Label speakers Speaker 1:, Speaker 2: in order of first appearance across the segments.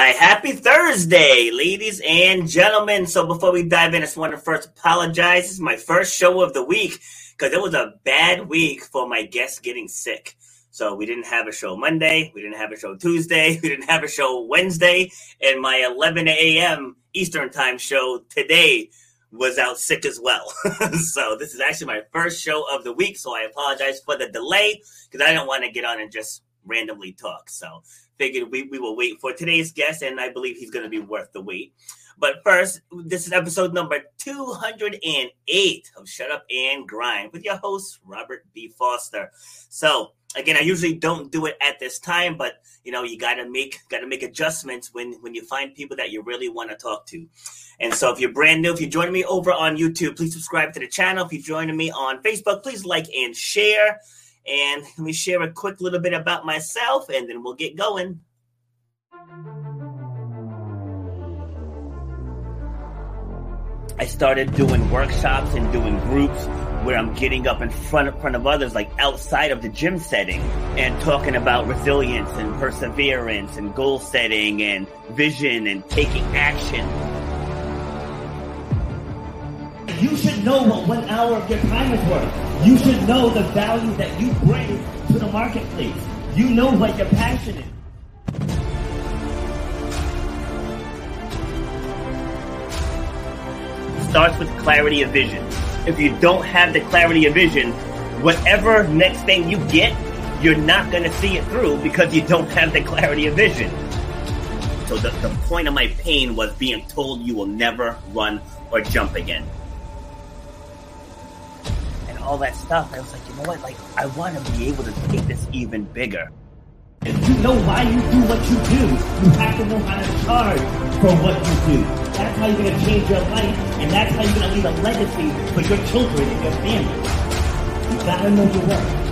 Speaker 1: right. Happy Thursday, ladies and gentlemen. So before we dive in, I just want to first apologize. This is my first show of the week because it was a bad week for my guests getting sick. So we didn't have a show Monday, we didn't have a show Tuesday, we didn't have a show Wednesday, and my 11 a.m. Eastern time show today was out sick as well. so this is actually my first show of the week. So I apologize for the delay because I don't want to get on and just randomly talk. So figured we, we will wait for today's guest, and I believe he's going to be worth the wait. But first, this is episode number 208 of Shut Up and Grind with your host, Robert B. Foster. So, again, I usually don't do it at this time, but you know, you gotta make gotta make adjustments when when you find people that you really want to talk to. And so if you're brand new, if you're joining me over on YouTube, please subscribe to the channel. If you're joining me on Facebook, please like and share. And let me share a quick little bit about myself and then we'll get going. I started doing workshops and doing groups where I'm getting up in front of, front of others, like outside of the gym setting, and talking about resilience and perseverance and goal setting and vision and taking action. You should know what one hour of your time is worth. You should know the value that you bring to the marketplace. You know what your passion is. starts with clarity of vision. If you don't have the clarity of vision, whatever next thing you get, you're not going to see it through because you don't have the clarity of vision. So the, the point of my pain was being told you will never run or jump again. All that stuff, I was like, you know what? Like, I want to be able to take this even bigger. If you know why you do what you do, you have to know how to charge for what you do. That's how you're going to change your life, and that's how you're going to leave a legacy for your children and your family. You got to know your worth.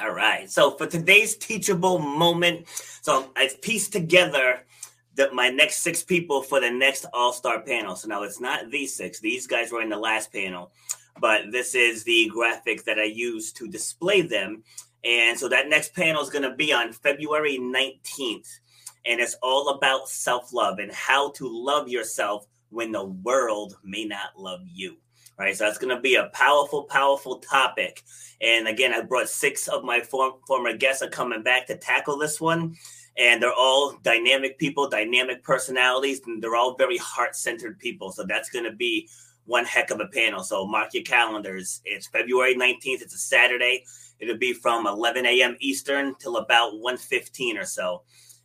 Speaker 1: All right. So for today's teachable moment, so I've pieced together the, my next six people for the next All Star panel. So now it's not these six; these guys were in the last panel, but this is the graphic that I use to display them. And so that next panel is going to be on February 19th. And it's all about self love and how to love yourself when the world may not love you. Right. So that's going to be a powerful, powerful topic. And again, I brought six of my form, former guests are coming back to tackle this one and they're all dynamic people, dynamic personalities, and they're all very heart centered people. So that's going to be one heck of a panel. So mark your calendars. It's February 19th. It's a Saturday. It'll be from 11 a.m. Eastern till about 1:15 or so.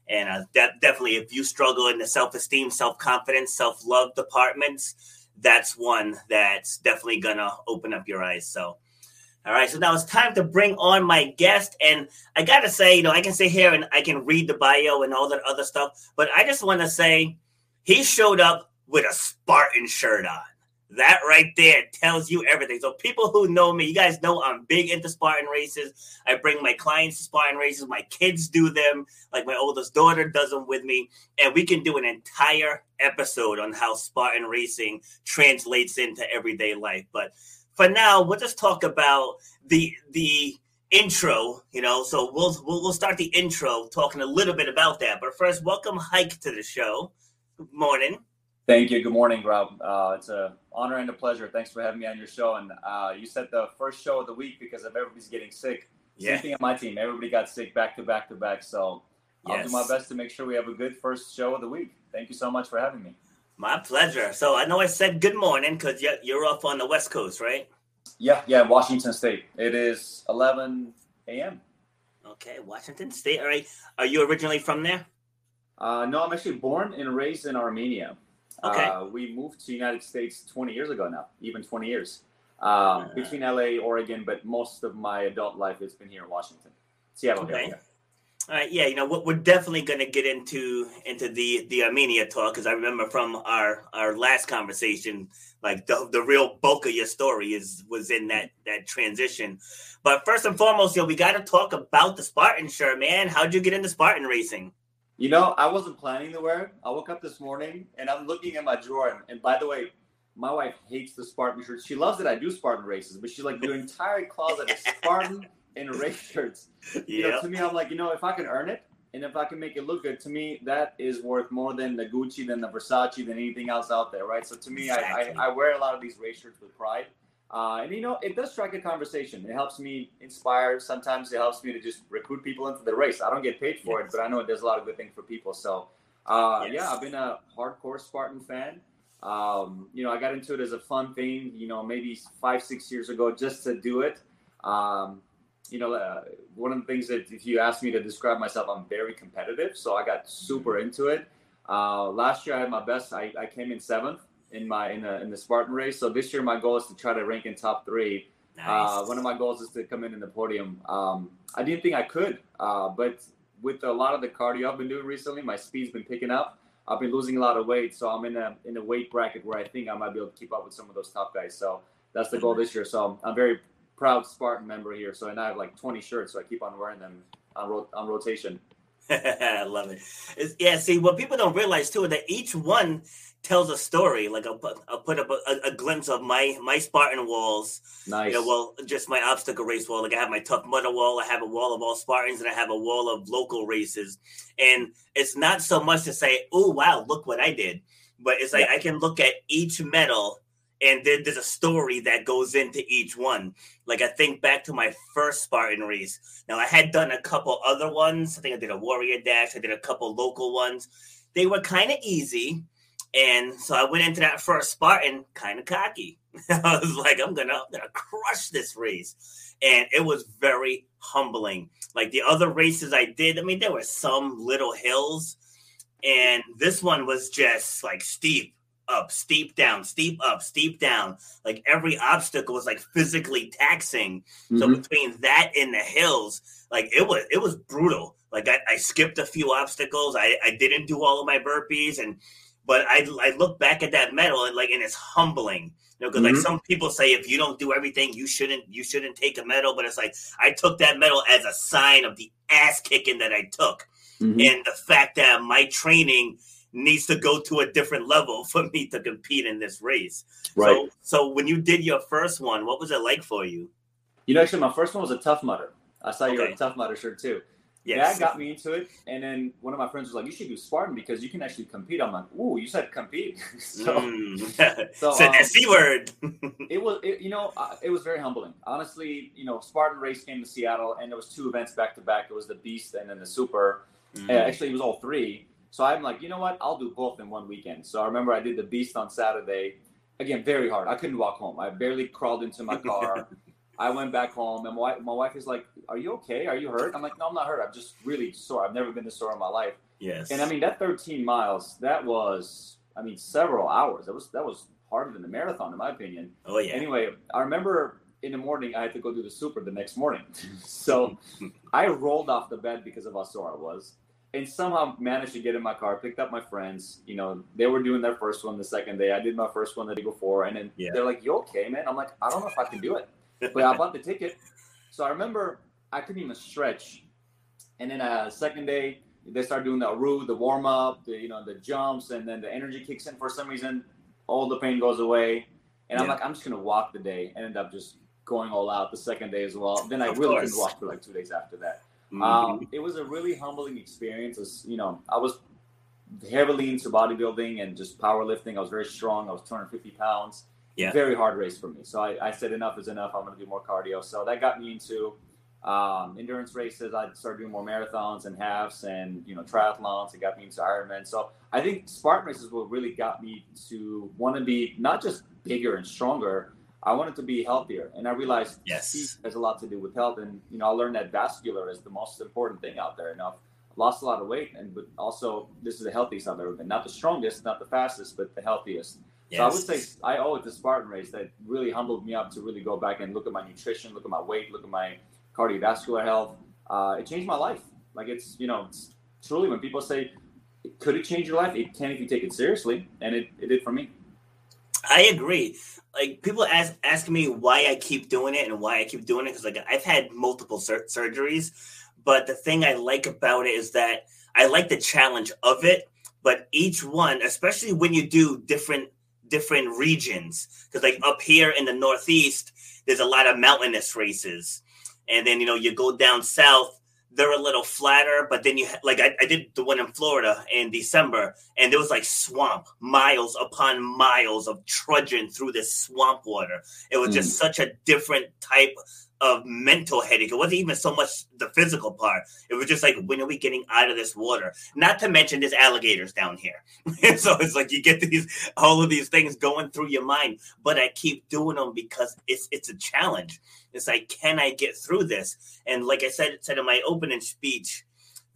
Speaker 1: And uh, that definitely, if you struggle in the self-esteem, self-confidence, self-love departments, that's one that's definitely gonna open up your eyes. So all right, so now it's time to bring on my guest. And I got to say, you know, I can sit here and I can read the bio and all that other stuff, but I just want to say he showed up with a Spartan shirt on. That right there tells you everything. So, people who know me, you guys know I'm big into Spartan races. I bring my clients to Spartan races. My kids do them. Like my oldest daughter does them with me. And we can do an entire episode on how Spartan racing translates into everyday life. But for now, we'll just talk about the the intro. You know, so we'll we'll, we'll start the intro talking a little bit about that. But first, welcome Hike to the show. Good morning.
Speaker 2: Thank you. Good morning, Rob. Uh, it's an honor and a pleasure. Thanks for having me on your show. And uh, you said the first show of the week because of everybody's getting sick. Yeah. Same thing on my team. Everybody got sick back to back to back. So I'll yes. do my best to make sure we have a good first show of the week. Thank you so much for having me.
Speaker 1: My pleasure. So I know I said good morning because you're, you're off on the West Coast, right?
Speaker 2: Yeah, yeah, Washington State. It is 11 a.m.
Speaker 1: Okay, Washington State. All right. Are you originally from there?
Speaker 2: Uh, no, I'm actually born and raised in Armenia. Okay. Uh, we moved to the United States 20 years ago now, even 20 years. Um, uh, between LA, Oregon, but most of my adult life has been here in Washington, Seattle okay. area.
Speaker 1: Right, yeah, you know, we're definitely going to get into into the the Armenia talk because I remember from our our last conversation, like the the real bulk of your story is was in that that transition. But first and foremost, know, we got to talk about the Spartan shirt, man. How'd you get into Spartan racing?
Speaker 2: You know, I wasn't planning to wear it. I woke up this morning and I'm looking at my drawer, and by the way, my wife hates the Spartan shirt. She loves that I do Spartan races, but she's like, your entire closet is Spartan and race shirts. You know, to me, I'm like, you know, if I can earn it and if I can make it look good, to me, that is worth more than the Gucci, than the Versace, than anything else out there, right? So to me, exactly. I, I, I, wear a lot of these race shirts with pride. Uh, and you know, it does strike a conversation. It helps me inspire. Sometimes it helps me to just recruit people into the race. I don't get paid for yes. it, but I know it does a lot of good things for people. So, uh, yes. yeah, I've been a hardcore Spartan fan. Um, you know, I got into it as a fun thing, you know, maybe five, six years ago just to do it. Um, you know, uh, one of the things that if you ask me to describe myself, I'm very competitive. So I got super into it. Uh, last year I had my best. I, I came in seventh in my in the in the Spartan race. So this year my goal is to try to rank in top three. Uh, nice. Uh, one of my goals is to come in in the podium. Um, I didn't think I could, uh, but with a lot of the cardio I've been doing recently, my speed's been picking up. I've been losing a lot of weight, so I'm in a in a weight bracket where I think I might be able to keep up with some of those top guys. So that's the goal this year. So I'm very proud Spartan member here. So and I have like 20 shirts, so I keep on wearing them on ro- on rotation.
Speaker 1: I love it. It's, yeah, see what people don't realize too is that each one tells a story. Like I'll put, I'll put up a, a, glimpse of my my Spartan walls. Nice. You know, well, just my obstacle race wall. Like I have my Tough Mudder wall. I have a wall of all Spartans, and I have a wall of local races. And it's not so much to say, "Oh wow, look what I did," but it's like yeah. I can look at each medal. And then there's a story that goes into each one. Like I think back to my first Spartan race. Now I had done a couple other ones. I think I did a Warrior Dash. I did a couple local ones. They were kind of easy and so I went into that first Spartan kind of cocky. I was like, I'm gonna, I'm gonna crush this race. And it was very humbling. Like the other races I did, I mean, there were some little hills, and this one was just like steep up, steep down, steep up, steep down. Like every obstacle was like physically taxing. Mm-hmm. So between that and the hills, like it was it was brutal. Like I, I skipped a few obstacles. I, I didn't do all of my burpees and but I, I look back at that medal and like and it's humbling you know because mm-hmm. like some people say if you don't do everything you shouldn't you shouldn't take a medal but it's like i took that medal as a sign of the ass kicking that i took mm-hmm. and the fact that my training needs to go to a different level for me to compete in this race right so, so when you did your first one what was it like for you
Speaker 2: you know actually my first one was a Tough Mudder i saw okay. your Tough Mudder shirt too Yes. That got me into it. And then one of my friends was like, "You should do Spartan because you can actually compete." I'm like, "Ooh, you said compete." so,
Speaker 1: mm. so um, the c word.
Speaker 2: it was, it, you know, uh, it was very humbling. Honestly, you know, Spartan race came to Seattle, and there was two events back to back. It was the Beast and then the Super. Mm. Uh, actually, it was all three. So I'm like, you know what? I'll do both in one weekend. So I remember I did the Beast on Saturday. Again, very hard. I couldn't walk home. I barely crawled into my car. I went back home, and my wife, my wife is like, "Are you okay? Are you hurt?" I'm like, "No, I'm not hurt. I'm just really sore. I've never been this sore in my life."
Speaker 1: Yes.
Speaker 2: And I mean, that 13 miles, that was, I mean, several hours. That was that was harder than the marathon, in my opinion.
Speaker 1: Oh yeah.
Speaker 2: Anyway, I remember in the morning I had to go do the super the next morning, so I rolled off the bed because of how sore I was. And somehow managed to get in my car, picked up my friends. You know, they were doing their first one the second day. I did my first one the day before, and then yeah. they're like, "You okay, man?" I'm like, "I don't know if I can do it." but I bought the ticket. So I remember I couldn't even stretch. And then uh second day, they start doing the Aroo, the warm up, the you know, the jumps, and then the energy kicks in for some reason. All the pain goes away. And yeah. I'm like, I'm just gonna walk the day. and end up just going all out the second day as well. Then I of really course. couldn't walk for like two days after that. Mm-hmm. Um, it was a really humbling experience. As you know, I was heavily into bodybuilding and just powerlifting. I was very strong. I was 250 pounds yeah. very hard race for me. So I, I said enough is enough. I'm going to do more cardio. So that got me into um, endurance races. I started doing more marathons and halves and you know triathlons. It got me into Ironman. So I think Spartan races will really got me to want to be not just bigger and stronger. I wanted to be healthier, and I realized
Speaker 1: yes,
Speaker 2: has a lot to do with health. And you know, I learned that vascular is the most important thing out there. Enough lost a lot of weight, and but also this is the healthiest I've ever been. Not the strongest, not the fastest, but the healthiest. Yes. So I would say I owe it to Spartan race that really humbled me up to really go back and look at my nutrition, look at my weight, look at my cardiovascular health. Uh, it changed my life. Like it's you know it's truly when people say could it change your life, it can if you take it seriously, and it, it did for me.
Speaker 1: I agree. Like people ask ask me why I keep doing it and why I keep doing it because like I've had multiple sur- surgeries, but the thing I like about it is that I like the challenge of it. But each one, especially when you do different different regions because like up here in the Northeast, there's a lot of mountainous races, and then you know you go down south they're a little flatter, but then you like I, I, did the one in Florida in December, and there was like swamp, miles upon miles of trudging through this swamp water. It was mm. just such a different type of mental headache. It wasn't even so much the physical part. It was just like, when are we getting out of this water? Not to mention there's alligators down here. so it's like you get these all of these things going through your mind. But I keep doing them because it's it's a challenge. It's like, can I get through this? And like I said, said in my opening speech,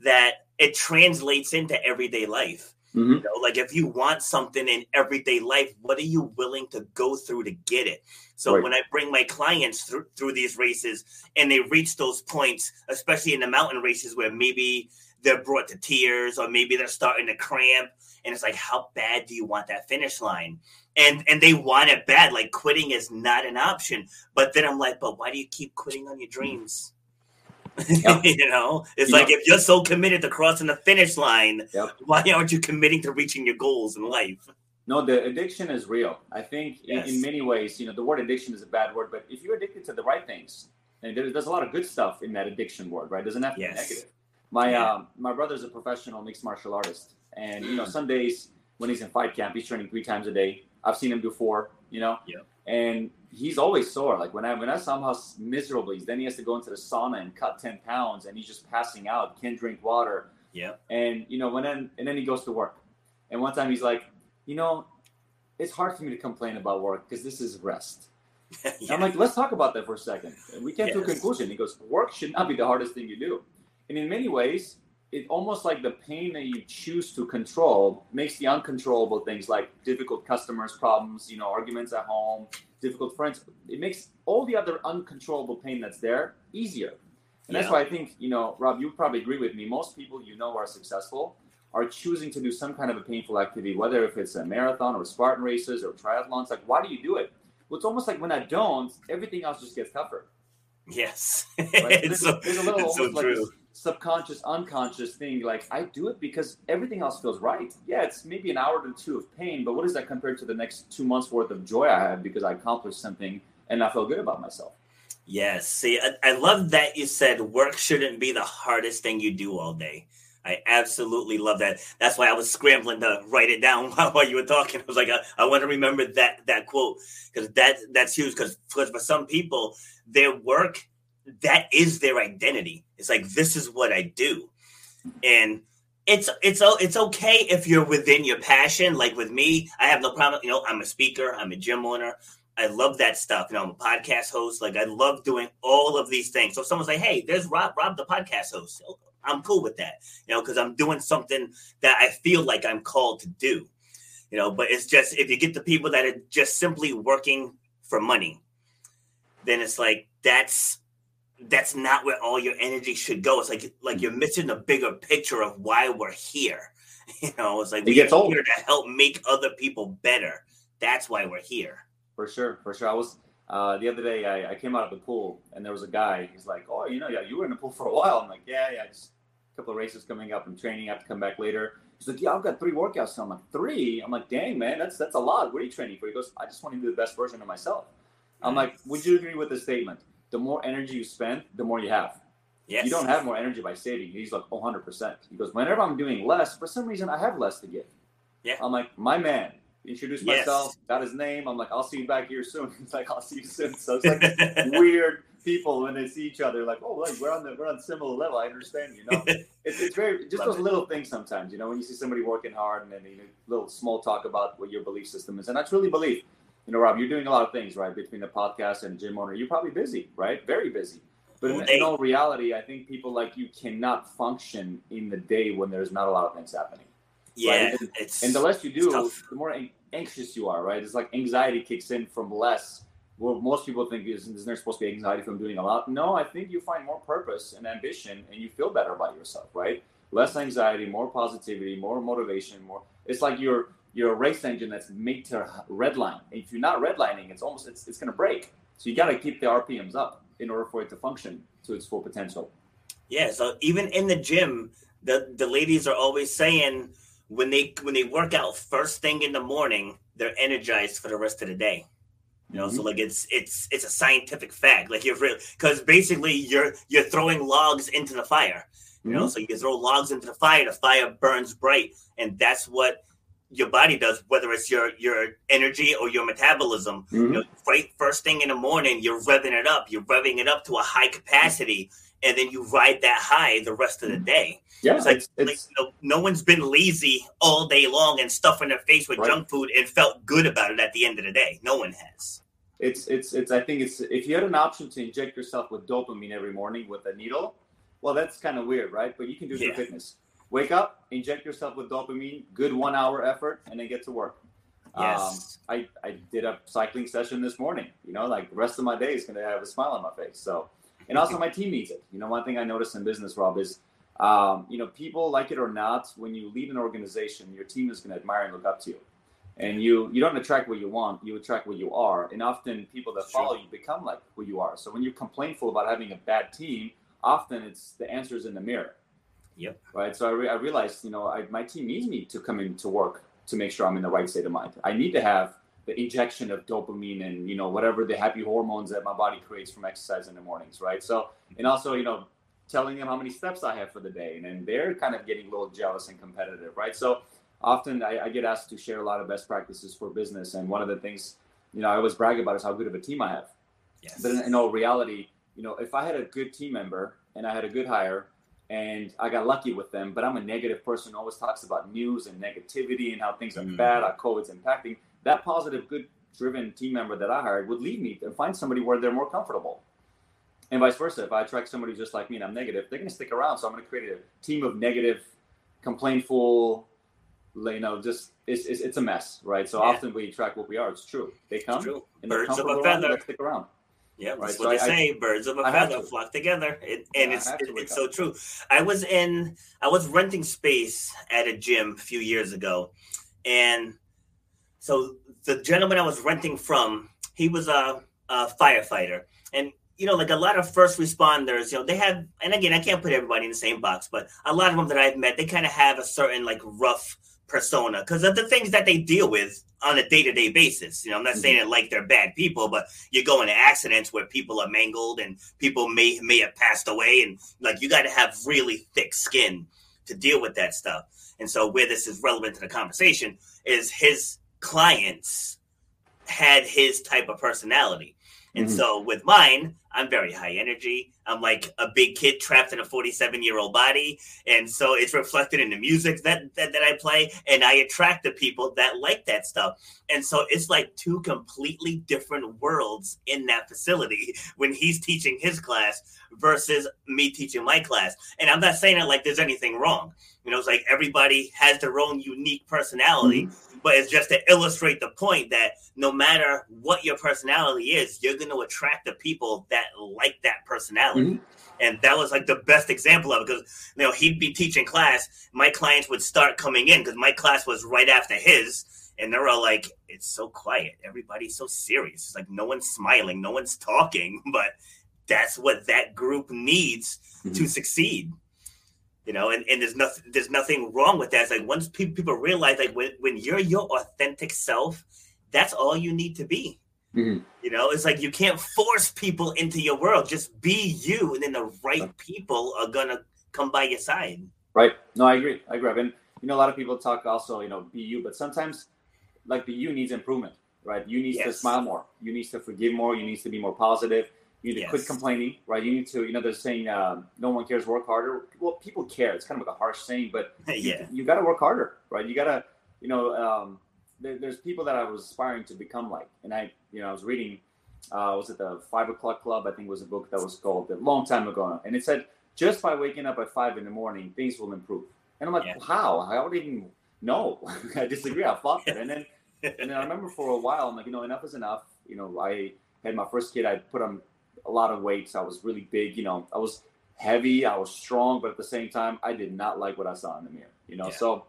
Speaker 1: that it translates into everyday life. Mm-hmm. You know, like if you want something in everyday life, what are you willing to go through to get it? So right. when I bring my clients through through these races and they reach those points, especially in the mountain races where maybe they're brought to tears or maybe they're starting to cramp, and it's like, how bad do you want that finish line? And and they want it bad. Like quitting is not an option. But then I'm like, but why do you keep quitting on your dreams? Yep. you know, it's yep. like if you're so committed to crossing the finish line, yep. why aren't you committing to reaching your goals in life?
Speaker 2: No, the addiction is real. I think yes. in, in, many ways, you know, the word addiction is a bad word, but if you're addicted to the right things, and there, there's a lot of good stuff in that addiction word, right? It doesn't have to yes. be negative. My yeah. um, my brother's a professional mixed martial artist, and you know, mm. some days when he's in fight camp, he's training three times a day. I've seen him do four, you know, yeah. and he's always sore. Like when I when I saw him how miserable he's, then he has to go into the sauna and cut ten pounds, and he's just passing out, can't drink water.
Speaker 1: Yeah.
Speaker 2: And you know, when then and then he goes to work, and one time he's like, you know, it's hard for me to complain about work because this is rest. yeah. I'm like, let's talk about that for a second. And we came yes. to a conclusion. He goes, work should not be the hardest thing you do. And in many ways, it almost like the pain that you choose to control makes the uncontrollable things like difficult customers problems you know arguments at home difficult friends. It makes all the other uncontrollable pain that's there easier. And yeah. that's why i think you know rob you probably agree with me. Most people you know are successful are choosing to do some kind of a painful activity whether if it's a marathon or spartan races or triathlons. Like why do you do it? Well it's almost like when i don't everything else just gets tougher.
Speaker 1: Yes.
Speaker 2: Right? there's, so, there's, a little almost so like this, subconscious, unconscious thing. Like I do it because everything else feels right. Yeah, it's maybe an hour or two of pain, but what is that compared to the next two months worth of joy I had because I accomplished something and I felt good about myself?
Speaker 1: Yes. See, I, I love that you said work shouldn't be the hardest thing you do all day. I absolutely love that. That's why I was scrambling to write it down while you were talking. I was like, I, I want to remember that that quote because that that's huge. Because for some people, their work that is their identity. It's like this is what I do, and it's it's it's okay if you're within your passion. Like with me, I have no problem. You know, I'm a speaker. I'm a gym owner. I love that stuff. You know, I'm a podcast host. Like I love doing all of these things. So if someone's like, "Hey, there's Rob, Rob, the podcast host," I'm cool with that. You know, because I'm doing something that I feel like I'm called to do. You know, but it's just if you get the people that are just simply working for money, then it's like that's that's not where all your energy should go. It's like like you're missing the bigger picture of why we're here. You know, it's like we're here to help make other people better. That's why we're here.
Speaker 2: For sure, for sure. I was uh, the other day. I, I, came out of the pool and there was a guy. He's like, "Oh, you know, yeah, you were in the pool for a while." I'm like, "Yeah, yeah, just a couple of races coming up and training. I have to come back later." He's like, "Yeah, I've got three workouts." So I'm like, three? I'm like, "Dang, man, that's that's a lot. What are you training for?" He goes, "I just want to be the best version of myself." I'm like, "Would you agree with the statement?" The more energy you spend, the more you have. Yes. You don't have more energy by saving. He's like, 100%. He goes, whenever I'm doing less, for some reason, I have less to give.
Speaker 1: Yeah.
Speaker 2: I'm like, my man, introduce yes. myself, got his name. I'm like, I'll see you back here soon. He's like, I'll see you soon. So it's like weird people when they see each other, like, oh, like, we're on the we're on similar level. I understand, you know. it's, it's very just Love those it. little things sometimes, you know, when you see somebody working hard and then you know, little small talk about what your belief system is, and I truly believe you know, Rob, you're doing a lot of things, right? Between the podcast and gym owner, you're probably busy, right? Very busy. But in, in, all reality, I think people like you cannot function in the day when there's not a lot of things happening.
Speaker 1: Yeah,
Speaker 2: right? and, and the less you do, the more anxious you are, right? It's like anxiety kicks in from less. Well, most people think is isn't there supposed to be anxiety from doing a lot? No, I think you find more purpose and ambition, and you feel better about yourself, right? Less anxiety, more positivity, more motivation, more. It's like you're you're a race engine that's made to redline. If you're not redlining, it's almost it's, it's going to break. So you got to keep the RPMs up in order for it to function to its full potential.
Speaker 1: Yeah. So even in the gym, the the ladies are always saying when they when they work out first thing in the morning, they're energized for the rest of the day. You know, mm-hmm. so like it's it's it's a scientific fact. Like you're because basically you're you're throwing logs into the fire. You know, mm-hmm. so you throw logs into the fire, the fire burns bright, and that's what your body does, whether it's your your energy or your metabolism. Mm-hmm. You know, right first thing in the morning, you're revving it up. You're revving it up to a high capacity, and then you ride that high the rest of the day. Yeah, it's like, it's, like you know, no one's been lazy all day long and stuffing their face with right. junk food and felt good about it at the end of the day. No one has.
Speaker 2: It's it's it's. I think it's if you had an option to inject yourself with dopamine every morning with a needle, well, that's kind of weird, right? But you can do it yeah. for fitness. Wake up, inject yourself with dopamine, good one hour effort, and then get to work. Yes. Um, I, I did a cycling session this morning. You know, like the rest of my day is going to have a smile on my face. So, and also my team needs it. You know, one thing I noticed in business, Rob, is, um, you know, people like it or not, when you lead an organization, your team is going to admire and look up to you. And you you don't attract what you want, you attract what you are. And often people that follow you become like who you are. So when you're complainful about having a bad team, often it's the answers in the mirror.
Speaker 1: Yep.
Speaker 2: Right. So I, re- I realized, you know, I, my team needs me to come into work to make sure I'm in the right state of mind. I need to have the injection of dopamine and you know whatever the happy hormones that my body creates from exercise in the mornings, right? So and also you know telling them how many steps I have for the day, and then they're kind of getting a little jealous and competitive, right? So often I, I get asked to share a lot of best practices for business, and one of the things you know I always brag about is how good of a team I have. Yes. But in, in all reality, you know, if I had a good team member and I had a good hire and I got lucky with them. But I'm a negative person who always talks about news and negativity and how things are mm. bad, how COVID's impacting. That positive, good driven team member that I hired would leave me and find somebody where they're more comfortable. And vice versa. If I attract somebody just like me and I'm negative, they're going to stick around. So I'm going to create a team of negative, complainful, you know, just it's, it's, it's a mess, right? So yeah. often we attract what we are. It's true. They come and they're Birds comfortable around, they stick around.
Speaker 1: Yeah, right. that's what they I, say. Birds of a I feather flock together, it, and yeah, it's it, it's so true. I was in, I was renting space at a gym a few years ago, and so the gentleman I was renting from, he was a, a firefighter, and you know, like a lot of first responders, you know, they have, and again, I can't put everybody in the same box, but a lot of them that I've met, they kind of have a certain like rough persona because of the things that they deal with on a day-to-day basis you know i'm not mm-hmm. saying it like they're bad people but you go into accidents where people are mangled and people may may have passed away and like you got to have really thick skin to deal with that stuff and so where this is relevant to the conversation is his clients had his type of personality and mm-hmm. so with mine, I'm very high energy. I'm like a big kid trapped in a 47 year old body. And so it's reflected in the music that, that, that I play. And I attract the people that like that stuff. And so it's like two completely different worlds in that facility when he's teaching his class versus me teaching my class. And I'm not saying it like there's anything wrong. You know, it's like everybody has their own unique personality, mm-hmm. but it's just to illustrate the point that no matter what your personality is, you're going to attract the people that like that personality. And that was like the best example of it because, you know, he'd be teaching class. My clients would start coming in because my class was right after his. And they're all like, it's so quiet. Everybody's so serious. It's like no one's smiling, no one's talking, but that's what that group needs mm-hmm. to succeed you know and, and there's nothing there's nothing wrong with that it's like once people, people realize like when, when you're your authentic self that's all you need to be mm-hmm. you know it's like you can't force people into your world just be you and then the right people are gonna come by your side
Speaker 2: right no i agree i agree and you know a lot of people talk also you know be you but sometimes like the you needs improvement right you need yes. to smile more you need to forgive more you need to be more positive you need to yes. quit complaining, right? You need to, you know, they're saying uh, no one cares, work harder. Well, people care. It's kind of like a harsh saying, but yeah, you, you got to work harder, right? You got to, you know, um, there, there's people that I was aspiring to become like, and I, you know, I was reading, uh, was it the Five O'clock Club? I think was a book that was called a long time ago, and it said just by waking up at five in the morning, things will improve. And I'm like, yeah. how? I don't even know. I disagree. I fought that, and then, and then I remember for a while, I'm like, you know, enough is enough. You know, I had my first kid. I put on a lot of weights. I was really big. You know, I was heavy. I was strong, but at the same time, I did not like what I saw in the mirror. You know, yeah. so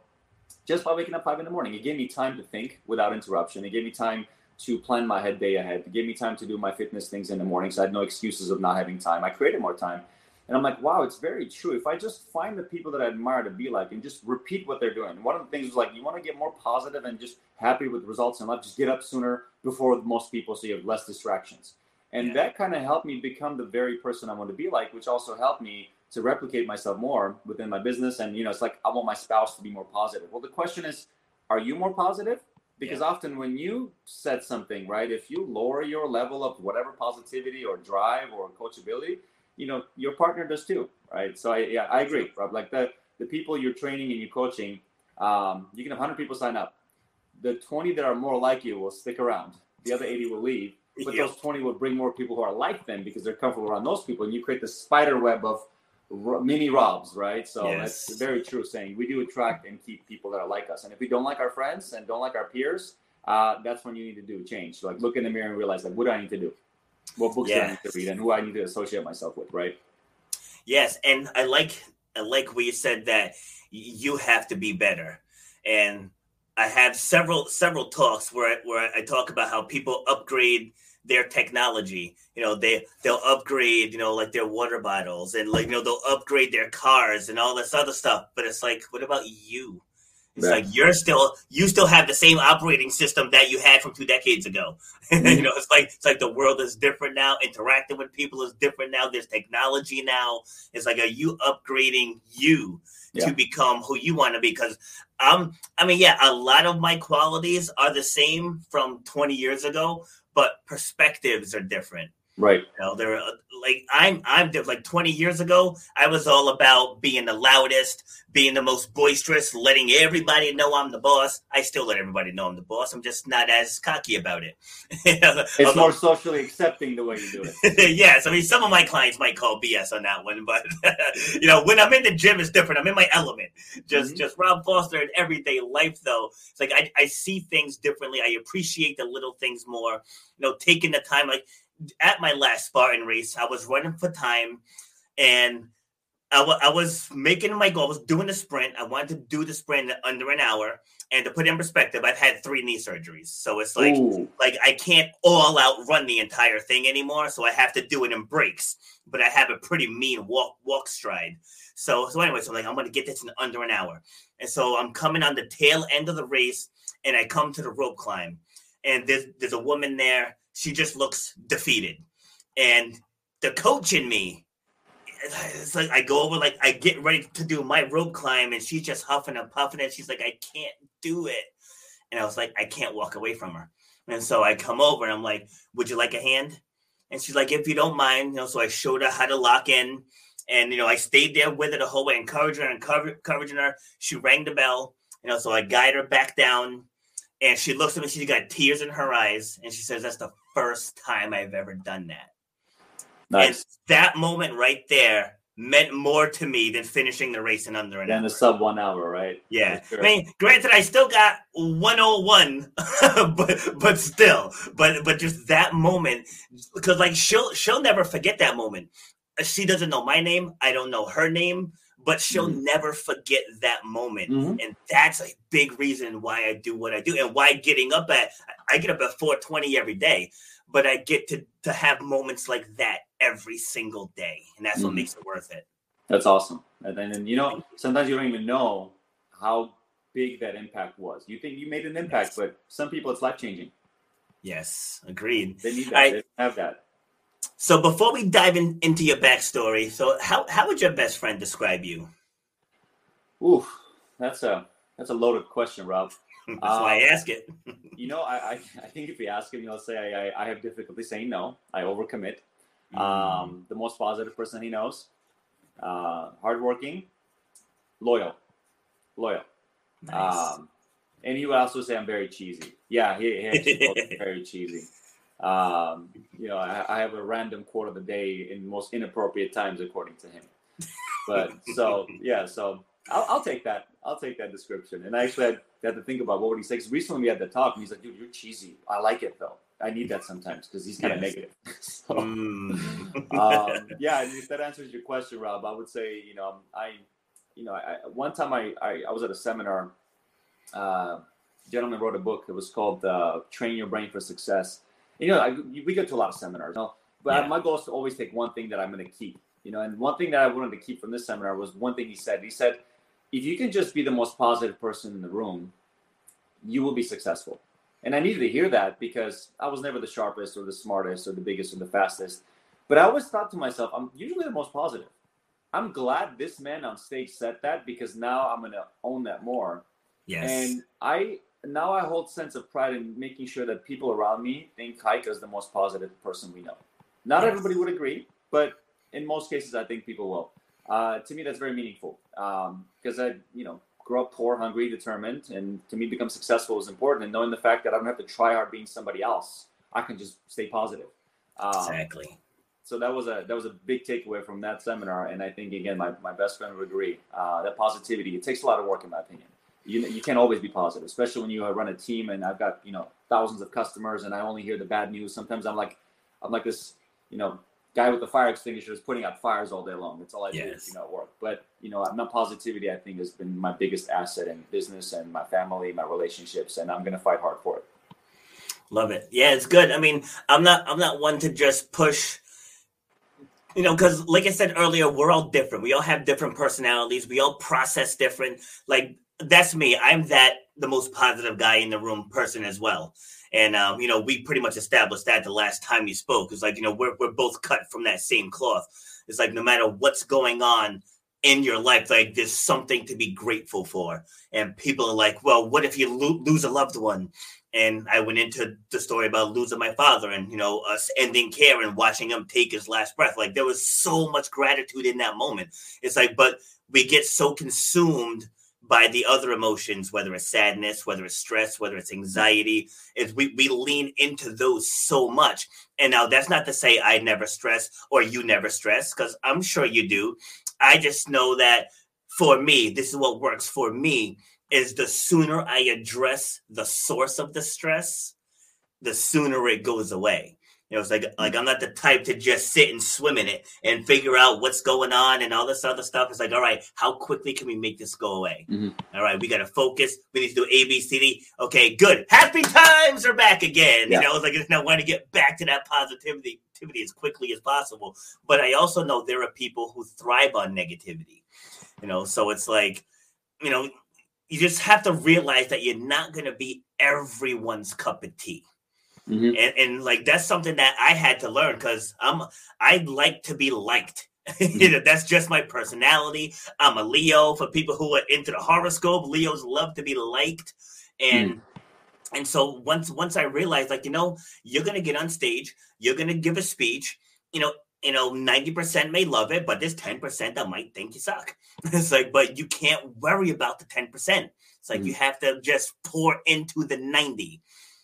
Speaker 2: just by waking up five in the morning, it gave me time to think without interruption. It gave me time to plan my head day ahead. It gave me time to do my fitness things in the morning, so I had no excuses of not having time. I created more time, And I'm like, wow, it's very true. If I just find the people that I admire to be like and just repeat what they're doing. one of the things is like, you want to get more positive and just happy with results in life, just get up sooner before most people so you have less distractions. And yeah. that kind of helped me become the very person I want to be like, which also helped me to replicate myself more within my business. And, you know, it's like, I want my spouse to be more positive. Well, the question is, are you more positive? Because yeah. often when you said something, right, if you lower your level of whatever positivity or drive or coachability, you know your partner does too, right? So I yeah I agree, Rob. Like the the people you're training and you're coaching, um, you can have 100 people sign up. The 20 that are more like you will stick around. The other 80 will leave. But those 20 will bring more people who are like them because they're comfortable around those people, and you create the spider web of mini Robs, right? So yes. that's very true saying. We do attract and keep people that are like us, and if we don't like our friends and don't like our peers, uh, that's when you need to do change. Like look in the mirror and realize like, what do I need to do? what books yeah. I need to read and who I need to associate myself with, right?
Speaker 1: Yes, and I like I like what you said that you have to be better, and I have several several talks where I, where I talk about how people upgrade their technology. You know, they they'll upgrade, you know, like their water bottles and like you know they'll upgrade their cars and all this other stuff. But it's like, what about you? It's right. like you're still you still have the same operating system that you had from two decades ago. Mm-hmm. you know, it's like it's like the world is different now. Interacting with people is different now. There's technology now. It's like are you upgrading you yeah. to become who you want to be? Because um, I mean, yeah, a lot of my qualities are the same from 20 years ago, but perspectives are different.
Speaker 2: Right.
Speaker 1: You know, they're like I'm I'm like 20 years ago, I was all about being the loudest, being the most boisterous, letting everybody know I'm the boss. I still let everybody know I'm the boss. I'm just not as cocky about it.
Speaker 2: it's more socially accepting the way you do
Speaker 1: it. yes, I mean some of my clients might call BS on that one, but you know when I'm in the gym, it's different. I'm in my element. Just mm-hmm. just Rob Foster in everyday life, though. It's like I, I see things differently. I appreciate the little things more. You know, taking the time like at my last Spartan race, I was running for time and I, w- I was making my goal. I was doing the sprint. I wanted to do the sprint under an hour. And to put in perspective, I've had three knee surgeries, so it's like Ooh. like I can't all out run the entire thing anymore. So I have to do it in breaks. But I have a pretty mean walk walk stride. So so anyway, so I'm like I'm gonna get this in under an hour. And so I'm coming on the tail end of the race, and I come to the rope climb, and there's there's a woman there she just looks defeated. And the coach in me, it's like I go over, like I get ready to do my rope climb, and she's just huffing and puffing, and she's like, I can't do it. And I was like, I can't walk away from her. And so I come over and I'm like, Would you like a hand? And she's like, If you don't mind, you know, so I showed her how to lock in. And, you know, I stayed there with her the whole way, encouraging her, encouraging her. She rang the bell, you know, so I guide her back down. And she looks at me, she's got tears in her eyes, and she says, That's the first time I've ever done that. Nice. And that moment right there meant more to me than finishing the race in under an
Speaker 2: than
Speaker 1: hour.
Speaker 2: the sub one hour, right?
Speaker 1: Yeah. Sure. I mean, granted, I still got 101, but but still, but but just that moment, because like she'll she'll never forget that moment. She doesn't know my name. I don't know her name but she'll mm-hmm. never forget that moment. Mm-hmm. And that's a big reason why I do what I do and why getting up at I get up at 420 every day, but I get to to have moments like that every single day. And that's mm-hmm. what makes it worth it.
Speaker 2: That's awesome. And then and you know, sometimes you don't even know how big that impact was. You think you made an impact, yes. but some people it's life changing.
Speaker 1: Yes, agreed.
Speaker 2: They need that. I, they have that.
Speaker 1: So before we dive in, into your backstory, so how, how would your best friend describe you?
Speaker 2: Ooh, that's a that's a loaded question, Rob.
Speaker 1: that's um, why I um, ask it.
Speaker 2: you know, I, I, I think if you ask him, he'll say I, I, I have difficulty saying no. I overcommit. Mm. Um, the most positive person he knows, uh, hardworking, loyal, loyal. Nice. Um, and he would also say I'm very cheesy. Yeah, he, he very cheesy. Um, you know, I, I, have a random quote of the day in most inappropriate times, according to him. But so yeah, so I'll, I'll, take that. I'll take that description. And I actually had, had to think about what would he say. Because recently we had the talk, and he's like, "Dude, you're cheesy. I like it though. I need that sometimes because he's kind of yes. negative." so, mm. um, yeah, if that answers your question, Rob, I would say, you know, I, you know, I, one time I, I, I was at a seminar. Uh, gentleman wrote a book. It was called uh, "Train Your Brain for Success." You know, I, we go to a lot of seminars, you know, but yeah. my goal is to always take one thing that I'm going to keep You know, and one thing that I wanted to keep from this seminar was one thing he said. He said, if you can just be the most positive person in the room, you will be successful. And I needed to hear that because I was never the sharpest or the smartest or the biggest or the fastest. But I always thought to myself, I'm usually the most positive. I'm glad this man on stage said that because now I'm gonna own that more. Yes. And I now I hold sense of pride in making sure that people around me think Hike is the most positive person we know. Not yes. everybody would agree, but in most cases, I think people will. Uh, to me, that's very meaningful because um, I, you know, grew up poor, hungry, determined, and to me, become successful is important. And knowing the fact that I don't have to try hard being somebody else, I can just stay positive.
Speaker 1: Um, exactly.
Speaker 2: So that was a that was a big takeaway from that seminar, and I think again, my, my best friend would agree uh, that positivity it takes a lot of work, in my opinion. You you can't always be positive, especially when you run a team and I've got you know thousands of customers, and I only hear the bad news. Sometimes I'm like I'm like this you know guy with the fire extinguisher is putting out fires all day long. That's all I yes. do, you know, at work. But you know, my positivity, I think, has been my biggest asset in business and my family, my relationships, and I'm gonna fight hard for it.
Speaker 1: Love it. Yeah, it's good. I mean, I'm not I'm not one to just push you know, because like I said earlier, we're all different. We all have different personalities. We all process different. Like that's me. I'm that the most positive guy in the room person as well. And um, you know, we pretty much established that the last time you spoke. It's like, you know, we're we're both cut from that same cloth. It's like no matter what's going on in your life, like there's something to be grateful for. And people are like, well, what if you lo- lose a loved one? And I went into the story about losing my father and, you know, us ending care and watching him take his last breath. Like there was so much gratitude in that moment. It's like, but we get so consumed by the other emotions, whether it's sadness, whether it's stress, whether it's anxiety, is we, we lean into those so much. And now that's not to say I never stress or you never stress, because I'm sure you do. I just know that for me, this is what works for me is the sooner I address the source of the stress, the sooner it goes away. You know, it's like like I'm not the type to just sit and swim in it and figure out what's going on and all this other stuff. It's like, all right, how quickly can we make this go away? Mm-hmm. All right, we got to focus. We need to do A, B, C, D. Okay, good. Happy times are back again. Yeah. You know, it's like it's not want to get back to that positivity as quickly as possible. But I also know there are people who thrive on negativity. You know, so it's like, you know, you just have to realize that you're not going to be everyone's cup of tea. Mm-hmm. And, and like that's something that I had to learn because I'm I like to be liked. Mm-hmm. you know, that's just my personality. I'm a Leo. For people who are into the horoscope, Leos love to be liked. And mm. and so once once I realized, like, you know, you're gonna get on stage, you're gonna give a speech, you know, you know, 90% may love it, but there's 10% that might think you suck. it's like, but you can't worry about the 10%. It's like mm. you have to just pour into the 90.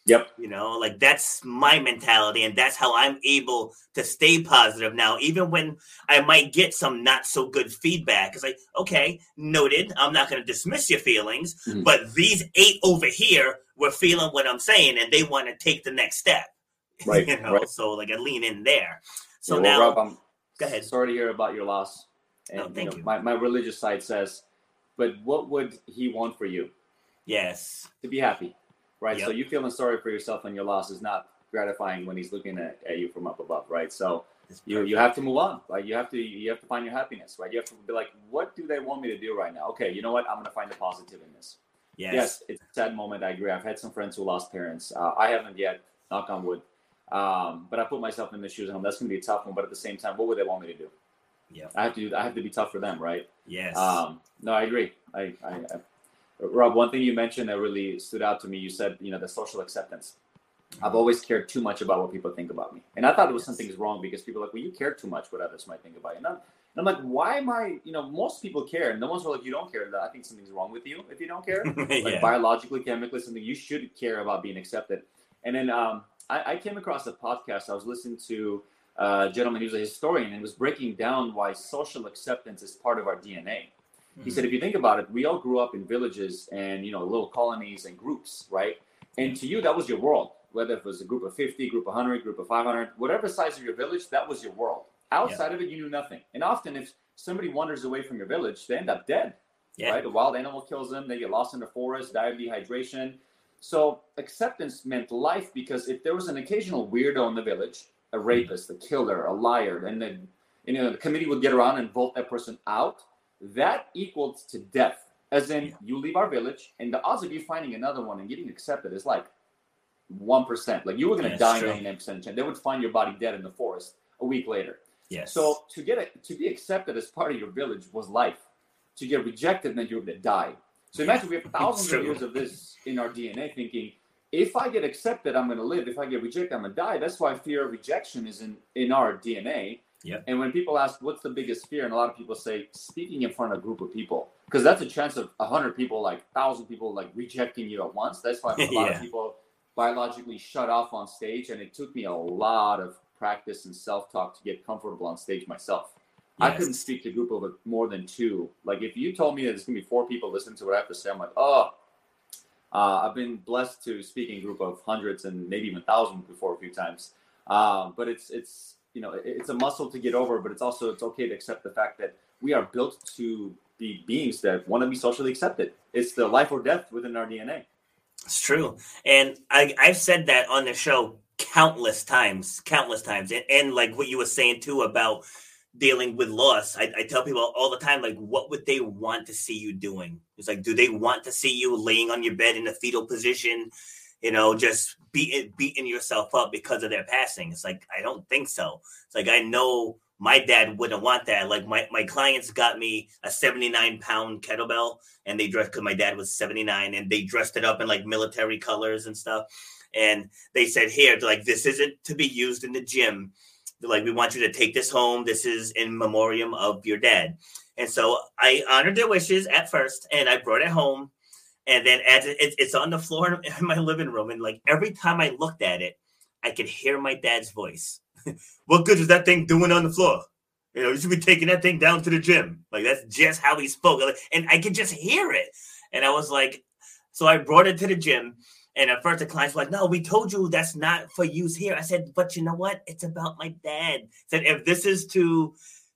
Speaker 2: Yep.
Speaker 1: You know, like that's my mentality, and that's how I'm able to stay positive now, even when I might get some not so good feedback. It's like, okay, noted. I'm not going to dismiss your feelings, mm-hmm. but these eight over here were feeling what I'm saying, and they want to take the next step.
Speaker 2: Right.
Speaker 1: you know,
Speaker 2: right.
Speaker 1: so like I lean in there. So yeah, well, now, Rob, I'm go ahead.
Speaker 2: Sorry to hear about your loss.
Speaker 1: And, no, thank you, know,
Speaker 2: you. My, my religious side says, but what would he want for you?
Speaker 1: Yes.
Speaker 2: To be happy right? Yep. So you feeling sorry for yourself and your loss is not gratifying when he's looking at, at you from up above, right? So you you have to move on, right? You have to you have to find your happiness, right? You have to be like, what do they want me to do right now? Okay, you know what? I'm gonna find the positive in this. Yes, yes it's a sad moment. I agree. I've had some friends who lost parents. Uh, I haven't yet. Knock on wood. Um, but I put myself in the shoes and that's gonna be a tough one. But at the same time, what would they want me to do?
Speaker 1: Yeah,
Speaker 2: I have to. Do, I have to be tough for them, right?
Speaker 1: Yes.
Speaker 2: Um, no, I agree. I, I, I Rob, one thing you mentioned that really stood out to me, you said, you know, the social acceptance. I've always cared too much about what people think about me. And I thought it was yes. something is wrong because people are like, well, you care too much what others might think about you. And I'm, and I'm like, why am I, you know, most people care. And the ones who are like, you don't care, I think something's wrong with you if you don't care. yeah. Like biologically, chemically, something you should care about being accepted. And then um, I, I, came across a podcast. I was listening to a gentleman who's a historian and was breaking down why social acceptance is part of our DNA. He said, if you think about it, we all grew up in villages and you know little colonies and groups, right? And to you, that was your world. Whether it was a group of 50, group of 100, group of 500, whatever size of your village, that was your world. Outside yeah. of it, you knew nothing. And often, if somebody wanders away from your village, they end up dead. Yeah. Right? A wild animal kills them. They get lost in the forest, die of dehydration. So acceptance meant life because if there was an occasional weirdo in the village, a rapist, a killer, a liar, and then you know, the committee would get around and vote that person out, that equals to death. As in, yeah. you leave our village, and the odds of you finding another one and getting accepted is like one percent. Like you were going to die ninety nine percent chance. They would find your body dead in the forest a week later.
Speaker 1: Yes.
Speaker 2: So to get it to be accepted as part of your village was life. To get rejected meant you were going to die. So imagine we have thousands of years of this in our DNA, thinking if I get accepted, I'm going to live. If I get rejected, I'm going to die. That's why fear of rejection is in in our DNA.
Speaker 1: Yep.
Speaker 2: And when people ask, what's the biggest fear? And a lot of people say, speaking in front of a group of people. Because that's a chance of 100 people, like 1,000 people, like rejecting you at once. That's why a lot yeah. of people biologically shut off on stage. And it took me a lot of practice and self talk to get comfortable on stage myself. Yes. I couldn't speak to a group of more than two. Like if you told me that there's going to be four people listening to what I have to say, I'm like, oh, uh, I've been blessed to speak in a group of hundreds and maybe even thousands before a few times. Um, but it's it's you know it's a muscle to get over but it's also it's okay to accept the fact that we are built to be beings that want to be socially accepted. It's the life or death within our dna
Speaker 1: it's true. And I, i've said that on the show countless times countless times. And, and like what you were saying too about dealing with loss I, I tell people all the time like what would they want to see you doing? It's like do they want to see you laying on your bed in a fetal position you know, just beating beating yourself up because of their passing. It's like I don't think so. It's like I know my dad wouldn't want that. Like my, my clients got me a 79 pound kettlebell and they dressed because my dad was 79 and they dressed it up in like military colors and stuff. And they said, here, like this isn't to be used in the gym. Like, we want you to take this home. This is in memoriam of your dad. And so I honored their wishes at first and I brought it home and then as it, it's on the floor in my living room, and like every time I looked at it, I could hear my dad's voice. what good is that thing doing on the floor? You know, you should be taking that thing down to the gym. Like that's just how he spoke, and I could just hear it. And I was like, so I brought it to the gym. And at first, the clients were like, "No, we told you that's not for use here." I said, "But you know what? It's about my dad." I said, "If this is to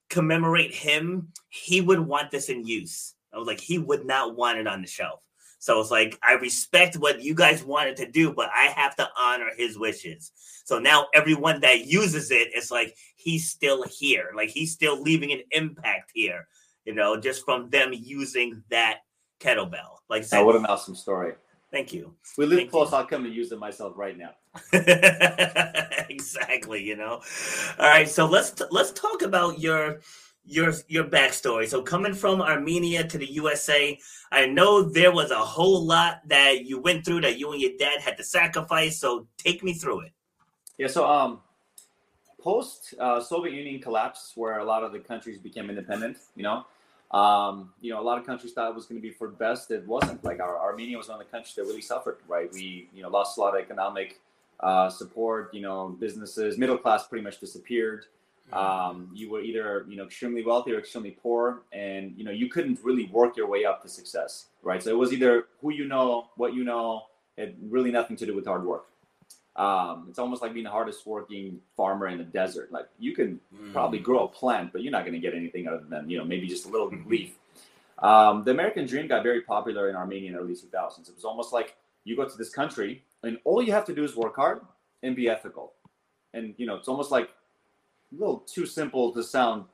Speaker 1: commemorate him, he would want this in use." I was like, "He would not want it on the shelf." So it's like I respect what you guys wanted to do, but I have to honor his wishes. So now everyone that uses it, it's like he's still here, like he's still leaving an impact here, you know, just from them using that kettlebell. Like
Speaker 2: said, what an awesome story.
Speaker 1: Thank you.
Speaker 2: We live
Speaker 1: Thank
Speaker 2: close. You. I'll come and use it myself right now.
Speaker 1: exactly. You know. All right. So let's let's talk about your your your backstory. So coming from Armenia to the USA, I know there was a whole lot that you went through that you and your dad had to sacrifice. So take me through it.
Speaker 2: Yeah. So um, post uh, Soviet Union collapse, where a lot of the countries became independent, you know, um, you know, a lot of countries thought it was going to be for the best. It wasn't. Like our Armenia was one of the countries that really suffered. Right. We you know lost a lot of economic uh, support. You know, businesses, middle class pretty much disappeared. Um, you were either you know extremely wealthy or extremely poor, and you know you couldn't really work your way up to success, right? So it was either who you know, what you know, had really nothing to do with hard work. Um, it's almost like being the hardest working farmer in the desert. Like you can mm. probably grow a plant, but you're not going to get anything other than you know maybe just a little leaf. Um, the American dream got very popular in Armenia in the early 2000s. It was almost like you go to this country and all you have to do is work hard and be ethical. And you know, it's almost like a little too simple to sound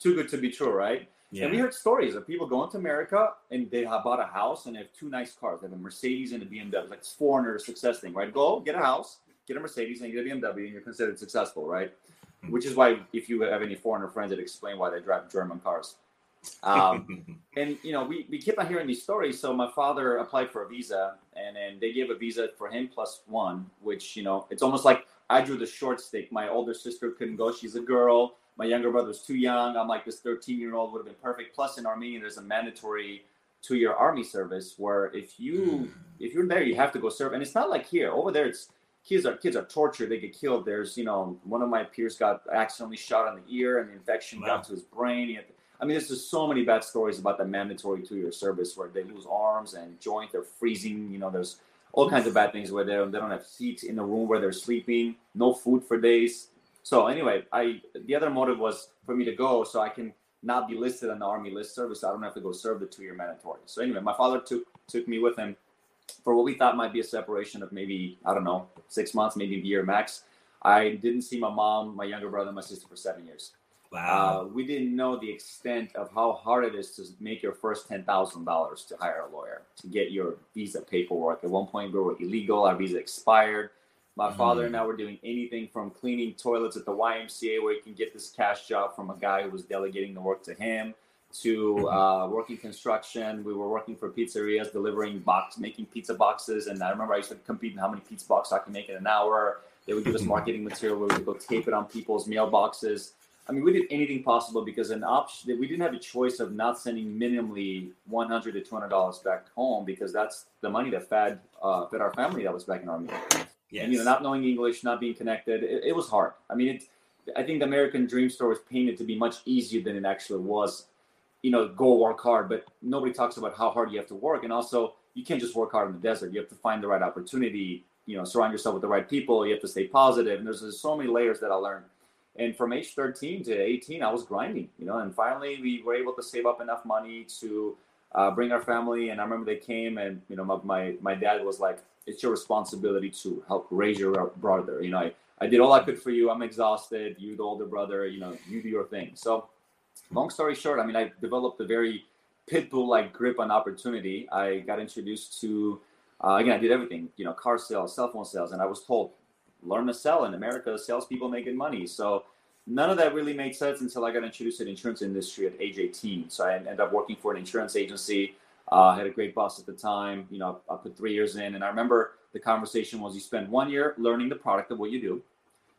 Speaker 2: too good to be true, right? Yeah. And we heard stories of people going to America and they have bought a house and they have two nice cars. They have a Mercedes and a BMW. Like it's foreigner success thing, right? Go get a house, get a Mercedes and get a BMW, and you're considered successful, right? Mm-hmm. Which is why if you have any foreigner friends that explain why they drive German cars. Um, and you know, we, we keep on hearing these stories. So my father applied for a visa and then they gave a visa for him plus one, which, you know, it's almost like I drew the short stick. My older sister couldn't go. She's a girl. My younger brother was too young. I'm like, this 13 year old would have been perfect. Plus, in Armenia, there's a mandatory two year army service where if you hmm. if you're there, you have to go serve. And it's not like here. Over there, it's kids are kids are tortured. They get killed. There's you know one of my peers got accidentally shot on the ear, and the infection wow. got to his brain. I mean, there's just so many bad stories about the mandatory two year service where they lose arms and joint. They're freezing. You know, there's all kinds of bad things where they don't, they don't have heat in the room where they're sleeping, no food for days. So anyway, I the other motive was for me to go so I can not be listed on the army list service. So I don't have to go serve the two year mandatory. So anyway, my father took took me with him for what we thought might be a separation of maybe I don't know six months, maybe a year max. I didn't see my mom, my younger brother, my sister for seven years. Wow. Uh, we didn't know the extent of how hard it is to make your first ten thousand dollars to hire a lawyer to get your visa paperwork. At one point, we were illegal. Our visa expired. My mm-hmm. father and I were doing anything from cleaning toilets at the YMCA, where you can get this cash job from a guy who was delegating the work to him, to mm-hmm. uh, working construction. We were working for pizzerias, delivering box, making pizza boxes. And I remember I used to compete in how many pizza boxes I can make in an hour. They would give us marketing material where we would go tape it on people's mailboxes. I mean, we did anything possible because an option we didn't have a choice of not sending minimally one hundred to two hundred dollars back home because that's the money that fed uh, fed our family that was back in Army. Yes. And you know, not knowing English, not being connected, it, it was hard. I mean, it. I think the American dream story was painted to be much easier than it actually was. You know, go work hard, but nobody talks about how hard you have to work, and also you can't just work hard in the desert. You have to find the right opportunity. You know, surround yourself with the right people. You have to stay positive, and there's, there's so many layers that I learned and from age 13 to 18 i was grinding you know and finally we were able to save up enough money to uh, bring our family. And i remember they came and you know my, my, my dad was like it's your responsibility to help raise your brother. You know I, I did all i could for you. I'm exhausted. You the older brother you know you do your thing. So long story short i mean i developed a very pitbull like grip on opportunity. I got introduced to uh, again i did everything you know car sales cell phone sales. And i was told learn to sell in America. Salespeople good money. So none of that really made sense until I got introduced to the insurance industry at age 18. So I ended up working for an insurance agency. Uh, I had a great boss at the time. You know, I put three years in, and I remember the conversation was: you spend one year learning the product of what you do,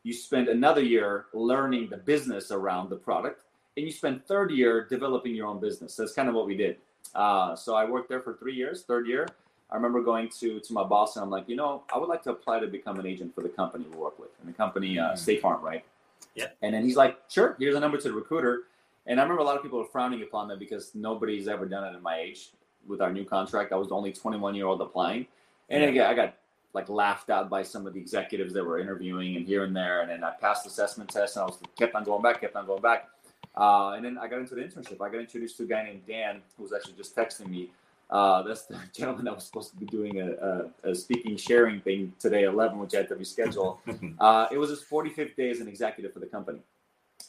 Speaker 2: you spend another year learning the business around the product, and you spend third year developing your own business. That's kind of what we did. Uh, so I worked there for three years. Third year, I remember going to to my boss and I'm like, you know, I would like to apply to become an agent for the company we work with, and the company uh, mm. State Farm, right?
Speaker 1: Yeah.
Speaker 2: And then he's like, sure, here's a number to the recruiter. And I remember a lot of people were frowning upon that because nobody's ever done it in my age. With our new contract, I was the only 21 year old applying, and yeah. again, I got like laughed at by some of the executives that were interviewing and here and there. And then I passed the assessment test, and I was kept on going back, kept on going back. Uh, and then I got into the internship. I got introduced to a guy named Dan who was actually just texting me uh, that's the gentleman that was supposed to be doing a, a, a speaking sharing thing today at 11, which I had to reschedule. uh, it was his 45th day as an executive for the company.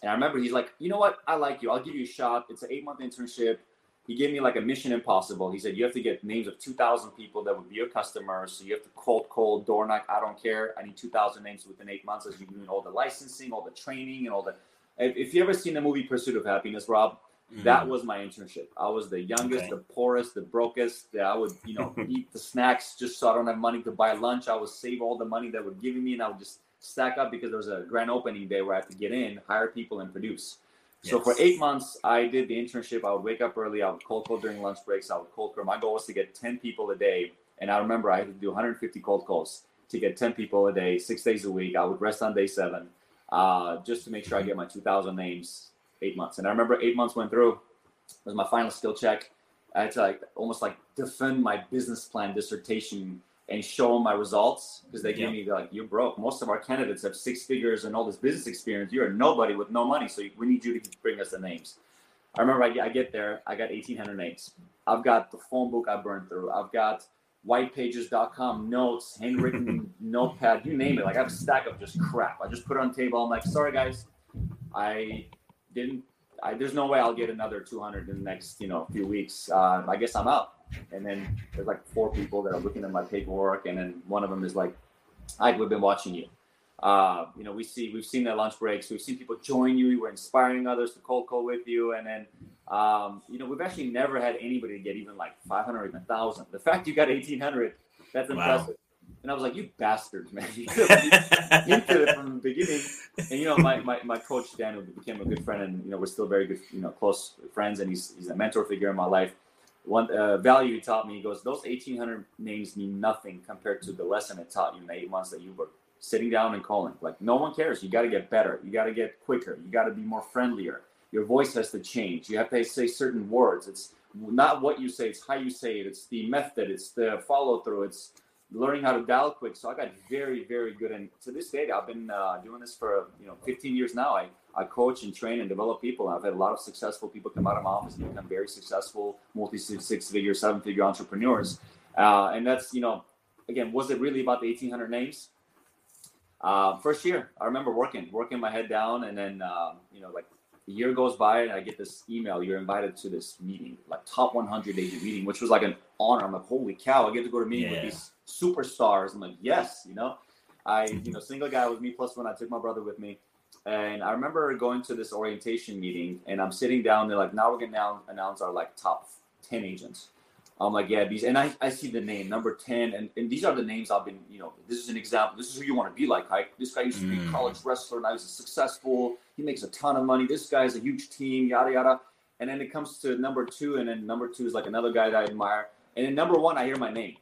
Speaker 2: And I remember he's like, you know what? I like you. I'll give you a shot. It's an eight month internship. He gave me like a mission impossible. He said, you have to get names of 2,000 people that would be your customers. So you have to cold, cold, door knock. I don't care. I need 2,000 names within eight months as you're doing all the licensing, all the training, and all the. If you ever seen the movie Pursuit of Happiness, Rob, Mm-hmm. That was my internship. I was the youngest, okay. the poorest, the brokest. I would, you know, eat the snacks just so I don't have money to buy lunch. I would save all the money that would giving me, and I would just stack up because there was a grand opening day where I had to get in, hire people, and produce. Yes. So for eight months, I did the internship. I would wake up early. I would cold call during lunch breaks. I would cold call. My goal was to get 10 people a day. And I remember I had to do 150 cold calls to get 10 people a day, six days a week. I would rest on day seven uh, just to make sure I get my 2,000 names eight months. And I remember eight months went through. It was my final skill check. I had to like almost like defend my business plan dissertation and show them my results because they gave yeah. me like you're broke. Most of our candidates have six figures and all this business experience. You're nobody with no money, so we need you to bring us the names. I remember I, I get there, I got 1,800 names. I've got the phone book I burned through. I've got whitepages.com notes, handwritten notepad, you name it. Like I have a stack of just crap. I just put it on the table. I'm like, sorry guys, I didn't. I, there's no way I'll get another 200 in the next you know few weeks. Uh, I guess I'm out. And then there's like four people that are looking at my paperwork, and then one of them is like, "Ike, we've been watching you. Uh, you know, we see we've seen the lunch breaks. We've seen people join you. We're inspiring others to cold call with you, and then." Um, you know, we've actually never had anybody get even like 500 or even 1,000. The fact you got 1,800, that's impressive. Wow. And I was like, you bastards, man. You could have it from the beginning. And, you know, my, my, my coach, Dan, became a good friend and, you know, we're still very good, you know, close friends. And he's, he's a mentor figure in my life. One uh, value he taught me, he goes, those 1,800 names mean nothing compared to the lesson it taught you in the eight months that you were sitting down and calling. Like, no one cares. You got to get better. You got to get quicker. You got to be more friendlier. Your voice has to change. You have to say certain words. It's not what you say, it's how you say it. It's the method, it's the follow through, it's learning how to dial quick. So I got very, very good. And to this day, I've been uh, doing this for you know 15 years now. I, I coach and train and develop people. I've had a lot of successful people come out of my office and become very successful, multi six figure, seven figure entrepreneurs. Uh, and that's you know, again, was it really about the 1,800 names? Uh, first year, I remember working, working my head down, and then um, you know, like a year goes by and I get this email. You're invited to this meeting, like top 100 agent meeting, which was like an honor. I'm like, holy cow! I get to go to meeting yeah. with these superstars. I'm like, yes, you know. I, you know, single guy with me plus one. I took my brother with me, and I remember going to this orientation meeting, and I'm sitting down. They're like, now we're gonna announce our like top 10 agents. I'm like, yeah, these, and I, I see the name number 10, and, and these are the names I've been, you know, this is an example. This is who you want to be like. This guy used to be mm. a college wrestler, now he's successful. He makes a ton of money. This guy's a huge team, yada, yada. And then it comes to number two, and then number two is like another guy that I admire. And then number one, I hear my name.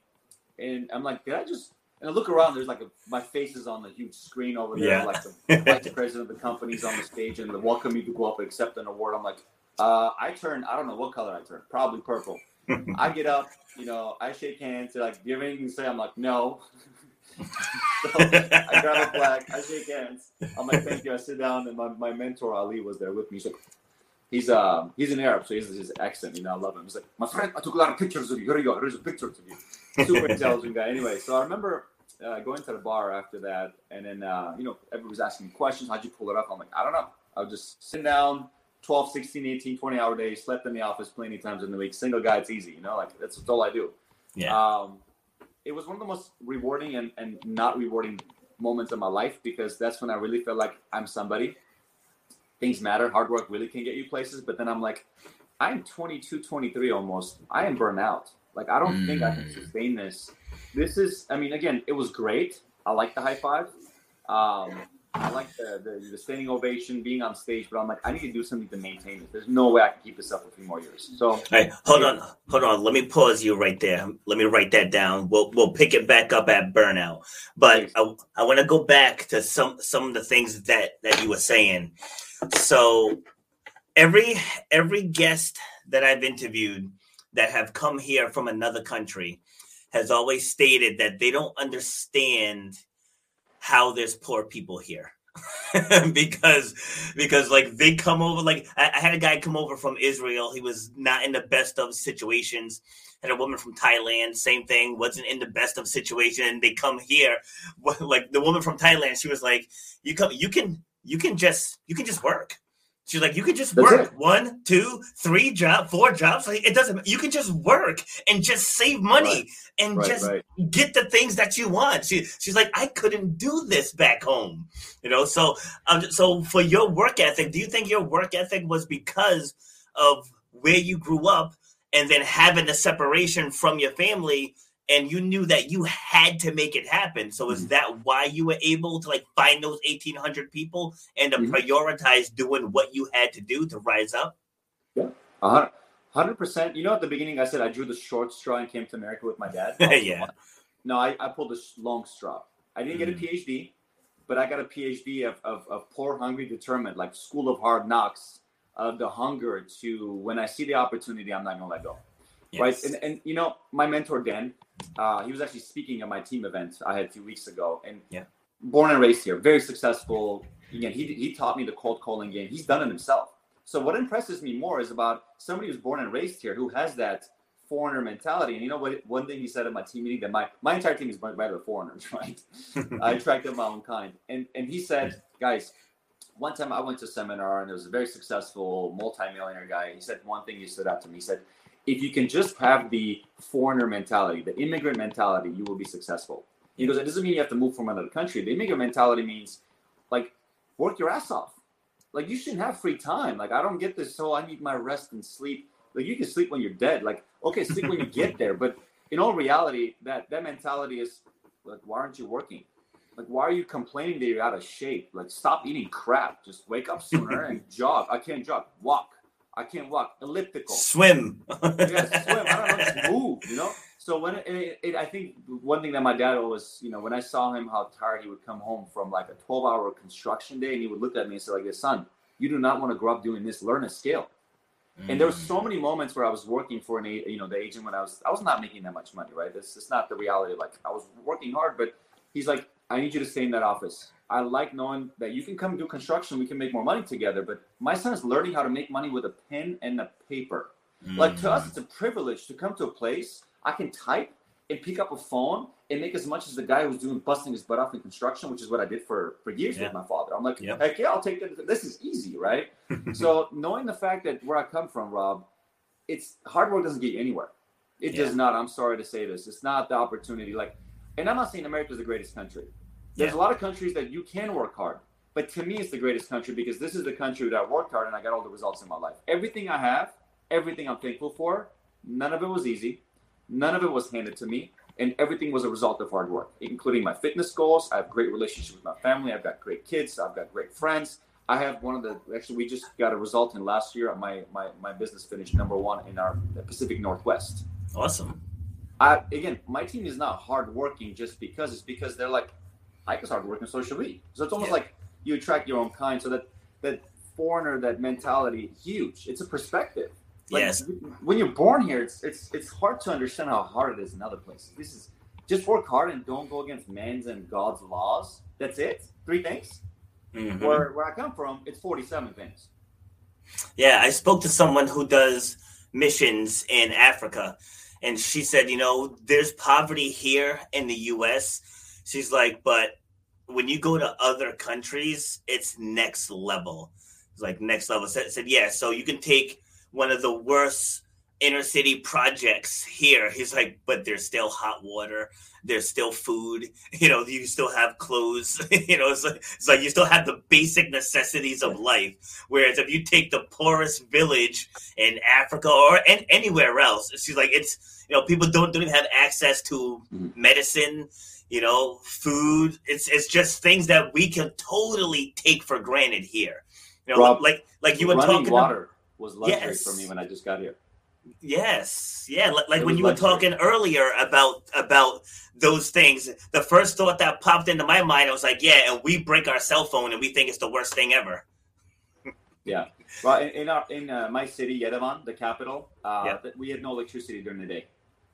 Speaker 2: And I'm like, did I just, and I look around, there's like a, my face is on the huge screen over there, yeah. like the vice president of the company's on the stage, and the welcome me to go up and accept an award. I'm like, uh, I turn, I don't know what color I turn, probably purple. I get up, you know, I shake hands. They're like, "Do you have anything to say?" I'm like, "No." so I grab a flag, I shake hands. I'm like, "Thank you." I sit down, and my, my mentor Ali was there with me. So he's um he's an Arab, so he has his accent. You know, I love him. He's like, "My friend, I took a lot of pictures of you. Here you go. Here's a picture of you." Super intelligent guy. Anyway, so I remember uh, going to the bar after that, and then uh, you know everybody was asking me questions. How'd you pull it up? I'm like, I don't know. I was just sitting down, 12, 16, 18, 20 hour days, slept in the office plenty times in the week. Single guy, it's easy, you know, like that's, that's all I do.
Speaker 1: Yeah.
Speaker 2: Um, it was one of the most rewarding and, and not rewarding moments of my life because that's when I really felt like I'm somebody. Things matter. Hard work really can get you places. But then I'm like, I'm 22, 23 almost. I am burnt out. Like, I don't mm. think I can mm. sustain this. This is, I mean, again, it was great. I like the high five. Um, I like the, the, the standing ovation, being on stage, but I'm like, I need to do something to maintain this. There's no way I can keep this up for a few more years. So,
Speaker 1: hey, hold on, hold on. Let me pause you right there. Let me write that down. We'll we'll pick it back up at burnout. But I, I want to go back to some some of the things that that you were saying. So, every every guest that I've interviewed that have come here from another country has always stated that they don't understand how there's poor people here. because because like they come over like I, I, had a guy come over from Israel. He was not in the best of situations. Had a woman from Thailand, same thing, wasn't in the best of situation. They come here, like the woman from Thailand. She was like, "You come, you can, you can just, you can just work. She's like, you can just work one, two, three job, four jobs. Like, it doesn't. You can just work and just save money right. and right, just right. get the things that you want. She, she's like, I couldn't do this back home, you know. So, um, so for your work ethic, do you think your work ethic was because of where you grew up and then having the separation from your family and you knew that you had to make it happen. So is mm-hmm. that why you were able to like find those 1800 people and to mm-hmm. prioritize doing what you had to do to rise up?
Speaker 2: Yeah. 100%. You know, at the beginning, I said I drew the short straw and came to America with my dad.
Speaker 1: yeah.
Speaker 2: No, I, I pulled the long straw. I didn't get a mm. PhD, but I got a PhD of, of, of poor, hungry, determined, like school of hard knocks, of the hunger to when I see the opportunity, I'm not going to let go. Yes. Right. And, and, you know, my mentor, Dan, uh, he was actually speaking at my team event I had a few weeks ago, and
Speaker 1: yeah,
Speaker 2: born and raised here, very successful. Again, he he taught me the cold calling game. He's done it himself. So what impresses me more is about somebody who's born and raised here who has that foreigner mentality. And you know what? One thing he said at my team meeting that my my entire team is by the foreigners, right? I attracted my own kind, and and he said, guys. One time I went to a seminar and there was a very successful multimillionaire guy. He said one thing he stood out to me. He said, if you can just have the foreigner mentality, the immigrant mentality, you will be successful. He goes, it doesn't mean you have to move from another country. The immigrant mentality means like work your ass off. Like you shouldn't have free time. Like I don't get this. So I need my rest and sleep. Like you can sleep when you're dead. Like okay, sleep when you get there. But in all reality, that that mentality is like, why aren't you working? Like why are you complaining that you're out of shape? Like stop eating crap. Just wake up sooner and jog. I can't jog. Walk. I can't walk. Elliptical.
Speaker 1: Swim.
Speaker 2: yeah, swim. I don't know. Just move. You know. So when it, it, it, I think one thing that my dad always, you know, when I saw him how tired he would come home from like a 12-hour construction day, and he would look at me and say, like, "Son, you do not want to grow up doing this. Learn a skill." Mm. And there were so many moments where I was working for an, you know, the agent when I was, I was not making that much money, right? This is not the reality. Like I was working hard, but he's like, I need you to stay in that office. I like knowing that you can come do construction, we can make more money together. But my son is learning how to make money with a pen and a paper. Mm. Like to us, it's a privilege to come to a place I can type and pick up a phone and make as much as the guy who's doing busting his butt off in construction, which is what I did for for years yeah. with my father. I'm like, yep. heck yeah, I'll take that. This is easy, right? so knowing the fact that where I come from, Rob, it's hard work doesn't get you anywhere. It yeah. does not. I'm sorry to say this. It's not the opportunity. Like, and I'm not saying America is the greatest country. There's yeah. a lot of countries that you can work hard, but to me, it's the greatest country because this is the country that I worked hard and I got all the results in my life. Everything I have, everything I'm thankful for, none of it was easy. None of it was handed to me and everything was a result of hard work, including my fitness goals. I have great relationship with my family. I've got great kids. I've got great friends. I have one of the actually we just got a result in last year. My my my business finished number one in our Pacific Northwest.
Speaker 1: Awesome.
Speaker 2: I again, my team is not hardworking just because it's because they're like, I was hardworking, so should we. So it's almost yeah. like you attract your own kind. So that that foreigner, that mentality, huge. It's a perspective. Like, yes. When you're born here, it's it's it's hard to understand how hard it is in other places. This is just work hard and don't go against man's and God's laws. That's it. Three things. Mm-hmm. Where where I come from, it's forty seven things.
Speaker 1: Yeah, I spoke to someone who does missions in Africa, and she said, you know, there's poverty here in the U.S. She's like, but when you go to other countries, it's next level. It's like next level. Said, said yeah, so you can take one of the worst inner city projects here. He's like, but there's still hot water, there's still food, you know, you still have clothes, you know, it's like, it's like you still have the basic necessities of life. Whereas if you take the poorest village in Africa or in, anywhere else, she's like, it's, you know, people don't, don't even have access to mm-hmm. medicine. You know, food. It's it's just things that we can totally take for granted here. You know, Rob, like like you were talking
Speaker 2: water. About, was luxury yes. for me when I just got here.
Speaker 1: Yes, yeah, like it when you were talking earlier about about those things, the first thought that popped into my mind, I was like, yeah, and we break our cell phone and we think it's the worst thing ever.
Speaker 2: yeah, well, in in, our, in uh, my city, Yerevan, the capital, uh, we had no electricity during the day.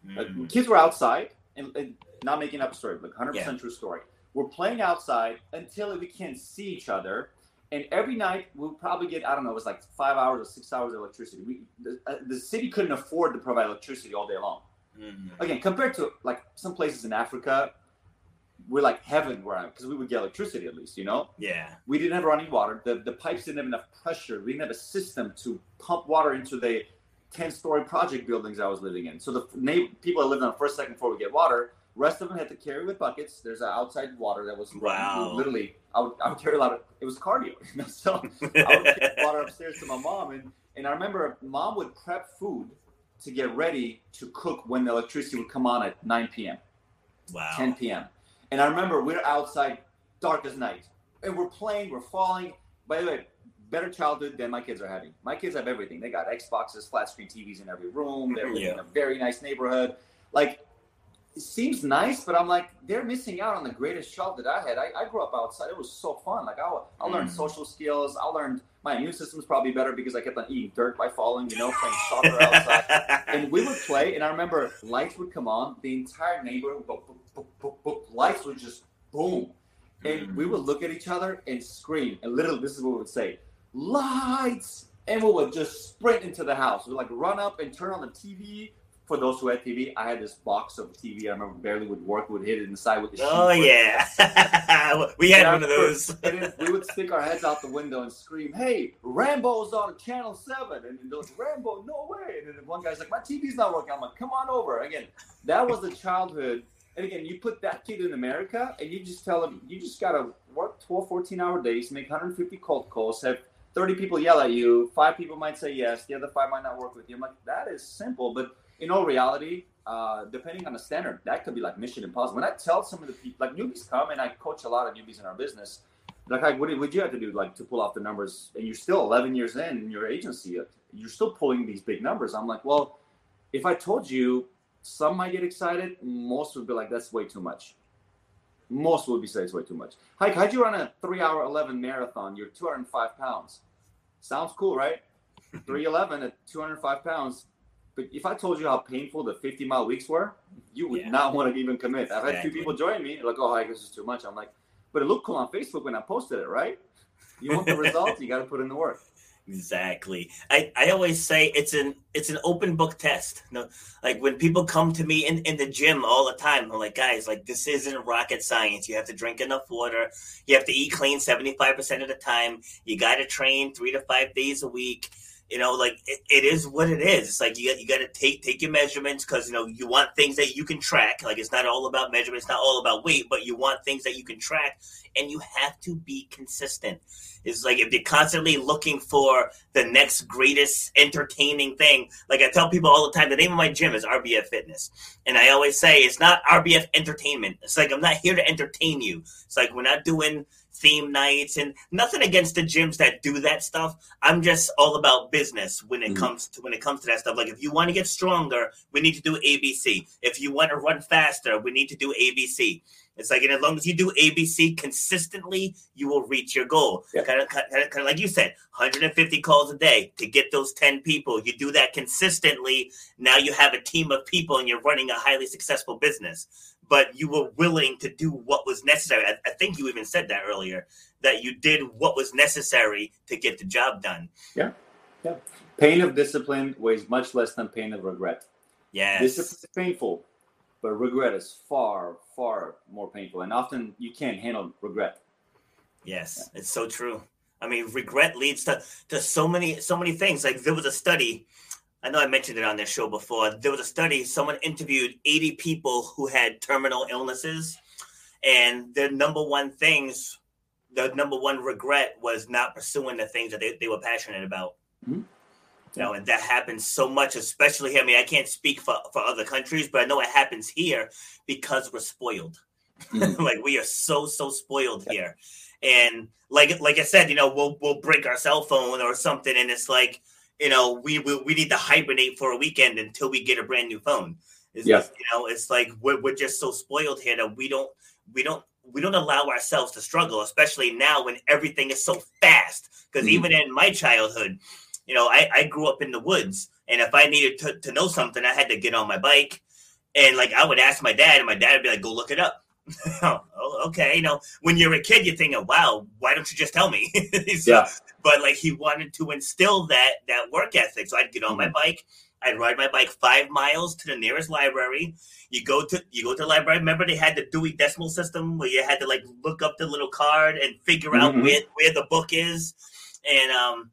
Speaker 2: Mm. kids were outside, and, and, not making up a story, like hundred yeah. percent true story. We're playing outside until we can't see each other and every night we'll probably get I don't know it was like five hours or six hours of electricity. We the, uh, the city couldn't afford to provide electricity all day long. Mm-hmm. Again, compared to like some places in Africa, we're like heaven where I'm because we would get electricity at least, you know.
Speaker 1: Yeah.
Speaker 2: We didn't have running water. The the pipes didn't have enough pressure. We didn't have a system to pump water into the ten story project buildings I was living in. So the na- people that lived on the first second floor would get water Rest of them had to carry with buckets. There's outside water that was wow. literally. I would, I would carry a lot of. It was cardio, you know. So I would carry water upstairs to my mom, and and I remember mom would prep food to get ready to cook when the electricity would come on at 9 p.m.
Speaker 1: Wow.
Speaker 2: 10 p.m. And I remember we're outside, dark as night, and we're playing, we're falling. By the way, better childhood than my kids are having. My kids have everything. They got Xboxes, flat screen TVs in every room. They're yeah. in a very nice neighborhood. Like it seems nice, but I'm like, they're missing out on the greatest job that I had. I, I grew up outside. It was so fun. Like, I, I learned mm. social skills. I learned my immune system's probably better because I kept on eating dirt by falling, you know, playing soccer outside. and we would play, and I remember lights would come on. The entire neighborhood, boop, boop, boop, boop, lights would just boom. And mm. we would look at each other and scream. And literally, this is what we would say lights. And we would just sprint into the house. We'd like run up and turn on the TV for those who had TV, I had this box of TV. I remember barely would work. Would hit it inside with the.
Speaker 1: Oh yeah, we had and one of those.
Speaker 2: and we would stick our heads out the window and scream, "Hey, Rambo's on Channel 7. and they're like, "Rambo, no way!" And then one guy's like, "My TV's not working." I'm like, "Come on over." Again, that was the childhood. And again, you put that kid in America, and you just tell him, you just gotta work 12, 14 hour days, make 150 cold calls, have 30 people yell at you, five people might say yes, the other five might not work with you. I'm like, that is simple, but in all reality, uh, depending on the standard, that could be like mission impossible. When I tell some of the people, like newbies come, and I coach a lot of newbies in our business. Like, what would you have to do, like, to pull off the numbers? And you're still 11 years in in your agency. You're still pulling these big numbers. I'm like, well, if I told you, some might get excited. Most would be like, that's way too much. Most would be say it's way too much. Ike, how'd you run a three-hour 11 marathon? You're 205 pounds. Sounds cool, right? 311 at 205 pounds if I told you how painful the 50 mile weeks were, you would yeah. not want to even commit. I've had two people join me, like, oh, I guess it's too much. I'm like, but it looked cool on Facebook when I posted it, right? You want the results, you got to put in the work.
Speaker 1: Exactly. I, I always say it's an it's an open book test. No, like when people come to me in, in the gym all the time, I'm like, guys, like this isn't rocket science. You have to drink enough water. You have to eat clean 75% of the time. You got to train three to five days a week. You know, like it, it is what it is. It's like you got you got to take take your measurements because you know you want things that you can track. Like it's not all about measurements, not all about weight, but you want things that you can track, and you have to be consistent. It's like if you're constantly looking for the next greatest entertaining thing. Like I tell people all the time, the name of my gym is RBF Fitness, and I always say it's not RBF Entertainment. It's like I'm not here to entertain you. It's like we're not doing theme nights and nothing against the gyms that do that stuff. I'm just all about business when it mm-hmm. comes to when it comes to that stuff. Like if you want to get stronger, we need to do ABC. If you want to run faster, we need to do ABC. It's like, and as long as you do ABC consistently, you will reach your goal. Yeah. Kind, of, kind, of, kind of like you said, 150 calls a day to get those 10 people. You do that consistently. Now you have a team of people and you're running a highly successful business but you were willing to do what was necessary. I, I, think you even said that earlier that you did what was necessary to get the job done.
Speaker 2: Yeah, yeah. Pain of discipline weighs much less than pain of regret.
Speaker 1: Yes,
Speaker 2: discipline is painful, but regret is far, far more painful, and often you can't handle regret.
Speaker 1: Yes, yeah. it's so true. I mean, regret leads to to so many so many things. Like there was a study I know I mentioned it on their show before. There was a study, someone interviewed 80 people who had terminal illnesses, and their number one things, the number one regret was not pursuing the things that they, they were passionate about. Mm-hmm. You know, and that happens so much, especially here. I mean, I can't speak for, for other countries, but I know it happens here because we're spoiled. Mm-hmm. like we are so, so spoiled yeah. here. And like like I said, you know, we'll we'll break our cell phone or something, and it's like you know, we, we, we need to hibernate for a weekend until we get a brand new phone. Is yes. you know, it's like we're, we're just so spoiled here that we don't we don't we don't allow ourselves to struggle, especially now when everything is so fast. Because mm-hmm. even in my childhood, you know, I, I grew up in the woods, and if I needed to, to know something, I had to get on my bike, and like I would ask my dad, and my dad would be like, "Go look it up." oh, okay. You know, when you're a kid, you're thinking, "Wow, why don't you just tell me?" so, yeah. But like he wanted to instill that that work ethic, so I'd get on mm-hmm. my bike. I'd ride my bike five miles to the nearest library. You go to you go to the library. Remember they had the Dewey Decimal System where you had to like look up the little card and figure out mm-hmm. where where the book is, and um,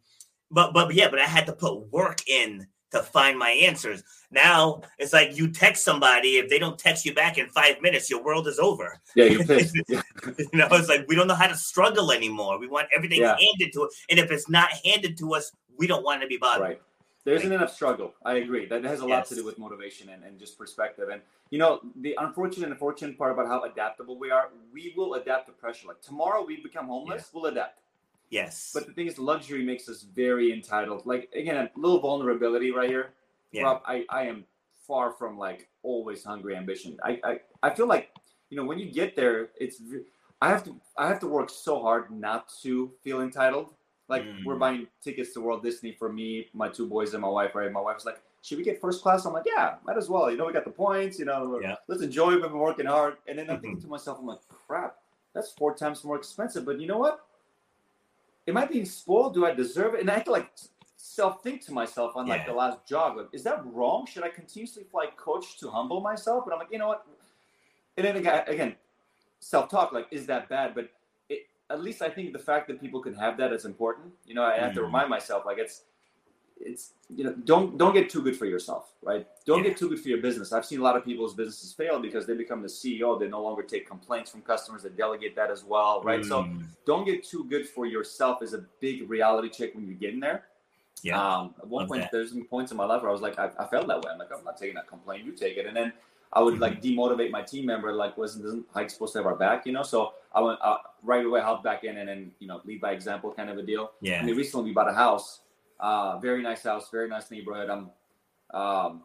Speaker 1: but but yeah, but I had to put work in to find my answers. Now it's like you text somebody, if they don't text you back in five minutes, your world is over.
Speaker 2: Yeah, you're pissed.
Speaker 1: you know, it's like we don't know how to struggle anymore. We want everything yeah. handed to us. And if it's not handed to us, we don't want to be bothered.
Speaker 2: Right. There isn't enough struggle. I agree. That has a lot yes. to do with motivation and, and just perspective. And you know, the unfortunate and fortunate part about how adaptable we are, we will adapt to pressure. Like tomorrow we become homeless, yeah. we'll adapt.
Speaker 1: Yes.
Speaker 2: But the thing is, luxury makes us very entitled. Like again, a little vulnerability right here. Yeah. Rob, I, I am far from like always hungry ambition. I, I, I feel like, you know, when you get there, it's I have to I have to work so hard not to feel entitled. Like mm. we're buying tickets to World Disney for me, my two boys, and my wife. Right? My wife's like, "Should we get first class?" I'm like, "Yeah, might as well." You know, we got the points. You know, yeah. let's enjoy. We've been working hard. And then I'm thinking to myself, I'm like, "Crap, that's four times more expensive." But you know what? Am I being spoiled? Do I deserve it? And I have to like self think to myself on like yeah. the last jog. Like, is that wrong? Should I continuously fly coach to humble myself? But I'm like, you know what? And then again, again self talk. Like, is that bad? But it, at least I think the fact that people can have that is important. You know, I have mm. to remind myself like it's it's you know don't don't get too good for yourself right? Don't yeah. get too good for your business. I've seen a lot of people's businesses fail because they become the ceo they no longer take complaints from customers. They delegate that as well right? Mm. so don't get too good for yourself is a big reality check when you get in there. Yeah. Um, at one Love point that. there's some points in my life where i was like I, I, felt that way. I'm like i'm not taking that complaint. You take it. And then i would mm-hmm. like demotivate my team member like wasn't isn't Ike supposed to have our back you know? So i went uh, right away help back in and then you know lead by example kind of a deal.
Speaker 1: Yeah.
Speaker 2: I mean, recently we bought a house uh, very nice house, very nice neighborhood. I'm, um,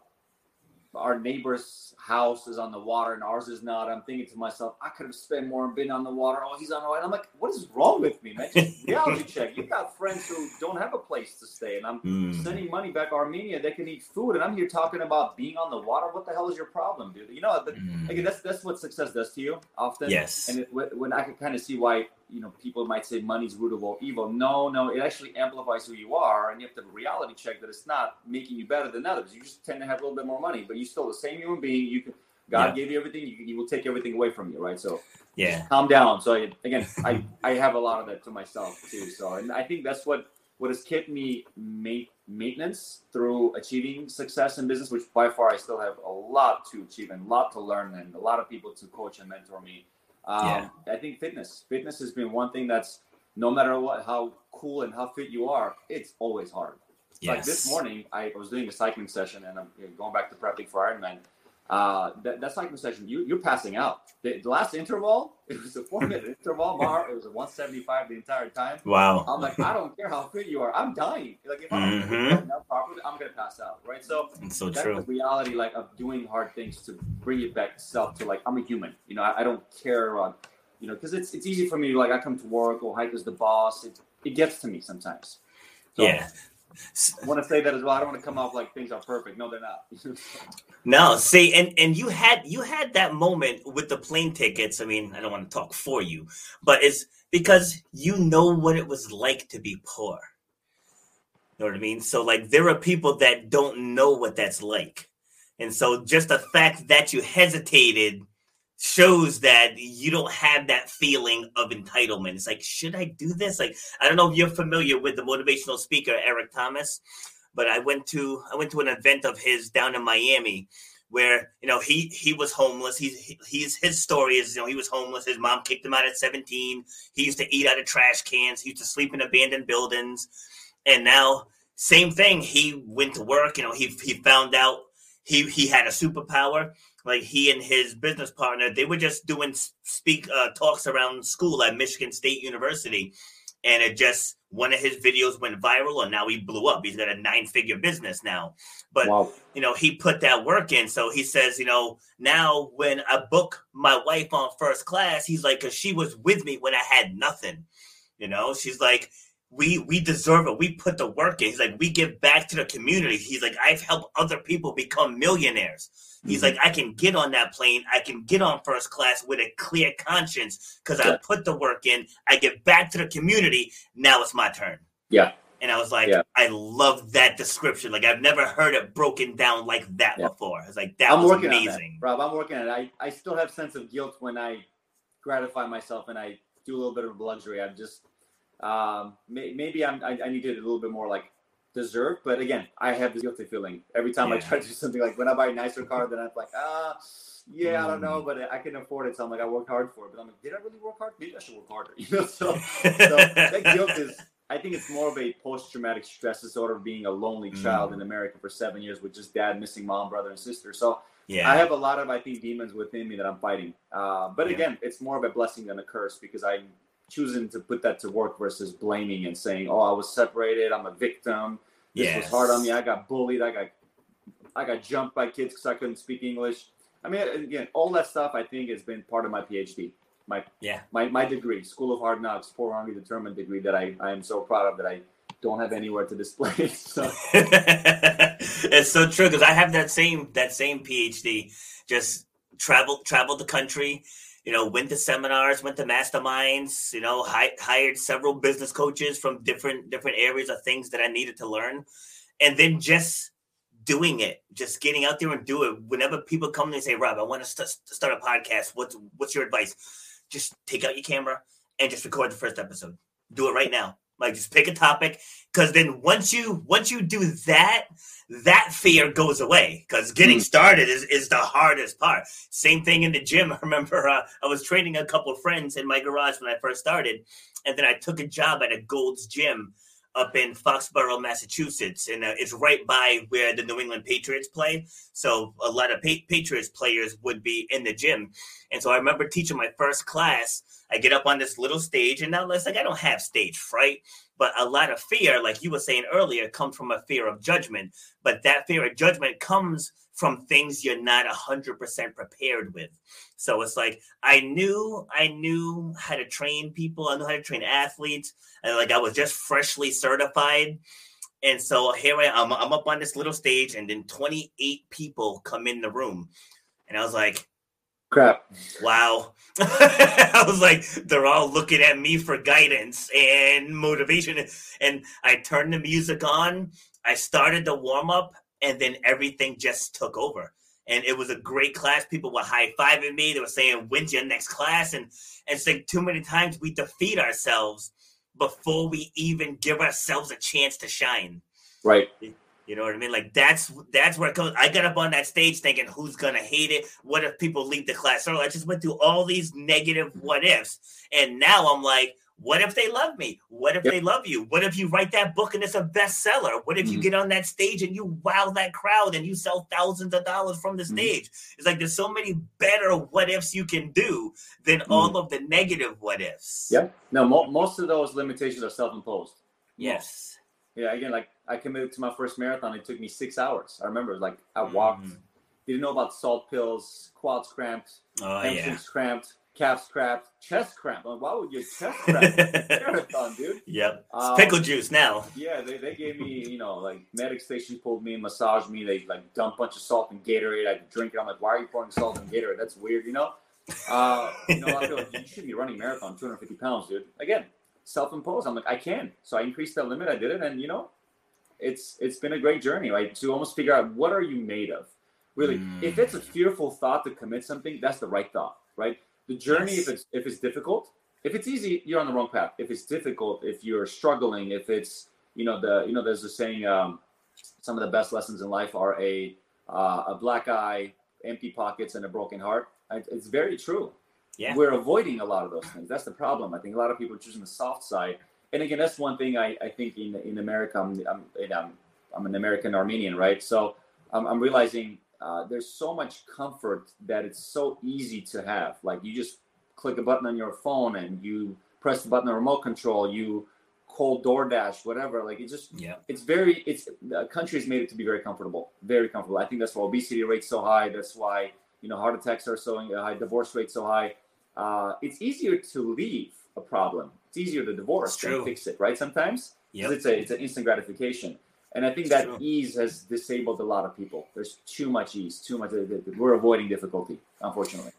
Speaker 2: our neighbor's house is on the water and ours is not. I'm thinking to myself, I could have spent more and been on the water. Oh, he's on the water. I'm like, what is wrong with me, man? Just reality check. You've got friends who don't have a place to stay, and I'm mm. sending money back to Armenia. They can eat food, and I'm here talking about being on the water. What the hell is your problem, dude? You know, the, mm. again, that's that's what success does to you often.
Speaker 1: Yes.
Speaker 2: And it, when I can kind of see why you know people might say money's root of all evil. No, no, it actually amplifies who you are, and you have to reality check that it's not making you better than others. You just tend to have a little bit more money, but you're still the same human being. You can God yeah. gave you everything. You, you will take everything away from you, right? So
Speaker 1: yeah,
Speaker 2: calm down. So again, I I have a lot of that to myself too. So and I think that's what what has kept me ma- maintenance through achieving success in business, which by far I still have a lot to achieve and a lot to learn and a lot of people to coach and mentor me. Um, yeah. I think fitness, fitness has been one thing that's no matter what, how cool and how fit you are, it's always hard. Yes. Like this morning, I was doing a cycling session and I'm going back to prepping for Ironman uh, that, that cycling session, you, you're passing out. The, the, last interval, it was a four minute interval bar. It was a 175 the entire time.
Speaker 1: Wow.
Speaker 2: I'm like, I don't care how fit you are. I'm dying. Like, if I'm mm-hmm. not properly, I'm going to pass out. Right. So,
Speaker 1: it's so
Speaker 2: that's
Speaker 1: true.
Speaker 2: the reality, like, of doing hard things to bring it back to self to, like, I'm a human. You know, I, I don't care, uh, you know, because it's, it's easy for me. Like, I come to work, go hike as the boss. It, it gets to me sometimes.
Speaker 1: So, yeah.
Speaker 2: Want to say that as well. I don't want to come off like things are perfect. No, they're not.
Speaker 1: no, see, and and you had you had that moment with the plane tickets. I mean, I don't want to talk for you, but it's because you know what it was like to be poor. You know what I mean? So like there are people that don't know what that's like. And so just the fact that you hesitated shows that you don't have that feeling of entitlement. It's like, should I do this? Like, I don't know if you're familiar with the motivational speaker Eric Thomas, but I went to I went to an event of his down in Miami where you know he he was homeless. He's he's his story is you know he was homeless. His mom kicked him out at 17. He used to eat out of trash cans. He used to sleep in abandoned buildings, and now same thing. He went to work. You know he he found out he he had a superpower. Like he and his business partner they were just doing speak uh, talks around school at michigan state university. And it just one of his videos went viral and now he blew up. He's got a nine figure business now. But wow. you know he put that work in. So he says you know now when i book my wife on first class he's like because she was with me when i had nothing you know she's like we we deserve it. We put the work in. He's like, we give back to the community. He's like, I've helped other people become millionaires. He's mm-hmm. like, I can get on that plane. I can get on first class with a clear conscience because I put the work in. I give back to the community. Now it's my turn.
Speaker 2: Yeah.
Speaker 1: And I was like, yeah. I love that description. Like I've never heard it broken down like that yeah. before. I was like, that I'm was amazing.
Speaker 2: Rob, I'm working on it. I, I still have sense of guilt when I gratify myself and I do a little bit of a luxury. I'm just um, may, maybe I'm, I, I need to a little bit more like deserve. But again, I have this guilty feeling every time yeah. I try to do something like when I buy a nicer car, then I'm like, ah, yeah, mm. I don't know, mm. but I can afford it. So I'm like, I worked hard for it. But I'm like, did I really work hard? Maybe I should work harder. You know, so, so that guilt is. I think it's more of a post-traumatic stress disorder of being a lonely child mm. in America for seven years with just dad missing mom, brother, and sister. So yeah. I have a lot of I think demons within me that I'm fighting. Uh, but yeah. again, it's more of a blessing than a curse because I'm choosing to put that to work versus blaming and saying, "Oh, I was separated. I'm a victim. This yes. was hard on me. I got bullied. I got I got jumped by kids because I couldn't speak English." I mean, again, all that stuff I think has been part of my PhD, my
Speaker 1: yeah,
Speaker 2: my my degree, School of Hard Knocks, four hundred determined degree that I I am so proud of that I don't have anywhere to display. so
Speaker 1: it's so true because I have that same that same PhD. Just traveled traveled the country you know, went to seminars, went to masterminds, you know, hi- hired several business coaches from different different areas of things that I needed to learn, and then just doing it, just getting out there and do it. Whenever people come and say, "Rob, I want to st- start a podcast. What's what's your advice?" Just take out your camera and just record the first episode. Do it right now. Like just pick a topic because then once you once you do that, that fear goes away because getting mm. started is, is the hardest part. Same thing in the gym. I remember uh, I was training a couple friends in my garage when I first started, and then I took a job at a Gold's Gym up in Foxborough, Massachusetts, and uh, it's right by where the New England Patriots play. So a lot of pa- Patriots players would be in the gym, and so I remember teaching my first class. I get up on this little stage, and now it's like I don't have stage fright, but a lot of fear, like you were saying earlier, comes from a fear of judgment. But that fear of judgment comes from things you're not 100% prepared with. So it's like I knew I knew how to train people, I knew how to train athletes, and like I was just freshly certified. And so here I am, I'm up on this little stage, and then 28 people come in the room. And I was like,
Speaker 2: Crap.
Speaker 1: Wow. I was like, they're all looking at me for guidance and motivation. And I turned the music on. I started the warm up, and then everything just took over. And it was a great class. People were high fiving me. They were saying, "When's your next class?" And, and it's like too many times we defeat ourselves before we even give ourselves a chance to shine.
Speaker 2: Right.
Speaker 1: You know what I mean? Like that's that's where it comes. I got up on that stage thinking, "Who's gonna hate it? What if people leave the class?" So I just went through all these negative what ifs, and now I'm like, "What if they love me? What if yep. they love you? What if you write that book and it's a bestseller? What if mm-hmm. you get on that stage and you wow that crowd and you sell thousands of dollars from the mm-hmm. stage?" It's like there's so many better what ifs you can do than mm-hmm. all of the negative what ifs.
Speaker 2: Yep. No, mo- most of those limitations are self-imposed.
Speaker 1: Yes.
Speaker 2: Yeah, again, like I committed to my first marathon. It took me six hours. I remember, like I walked, mm. didn't know about salt pills, quads cramped,
Speaker 1: oh, hamstrings
Speaker 2: yeah. cramped, calves cramped, chest cramped. Like, why would your chest cramp marathon, dude?
Speaker 1: Yep, um, pickle juice now.
Speaker 2: Yeah, they, they gave me, you know, like medic station pulled me massaged me. They like dumped a bunch of salt and Gatorade. I drink it. I'm like, why are you pouring salt and Gatorade? That's weird, you know. Uh, you know, I feel like you should be running marathon, 250 pounds, dude. Again, self-imposed. I'm like, I can. So I increased the limit. I did it, and you know, it's it's been a great journey, right? To almost figure out what are you made of. Really, mm. if it's a fearful thought to commit something, that's the right thought, right? The journey, yes. if it's if it's difficult, if it's easy, you're on the wrong path. If it's difficult, if you're struggling, if it's you know the you know there's a saying, um, some of the best lessons in life are a uh, a black eye, empty pockets, and a broken heart. It's very true. Yeah. We're avoiding a lot of those things. That's the problem. I think a lot of people are choosing the soft side. And again, that's one thing I, I think in in America, I'm, I'm, I'm, I'm an American Armenian, right? So I'm, I'm realizing uh, there's so much comfort that it's so easy to have. Like you just click a button on your phone and you press the button on remote control, you call DoorDash, whatever. Like it's just, yeah. it's very, it's the country has made it to be very comfortable, very comfortable. I think that's why obesity rates so high. That's why you know heart attacks are so high, divorce rates so high uh, it's easier to leave a problem. It's easier to divorce than fix it, right? Sometimes because yep. it's a it's an instant gratification, and I think it's that true. ease has disabled a lot of people. There's too much ease, too much. Uh, we're avoiding difficulty, unfortunately.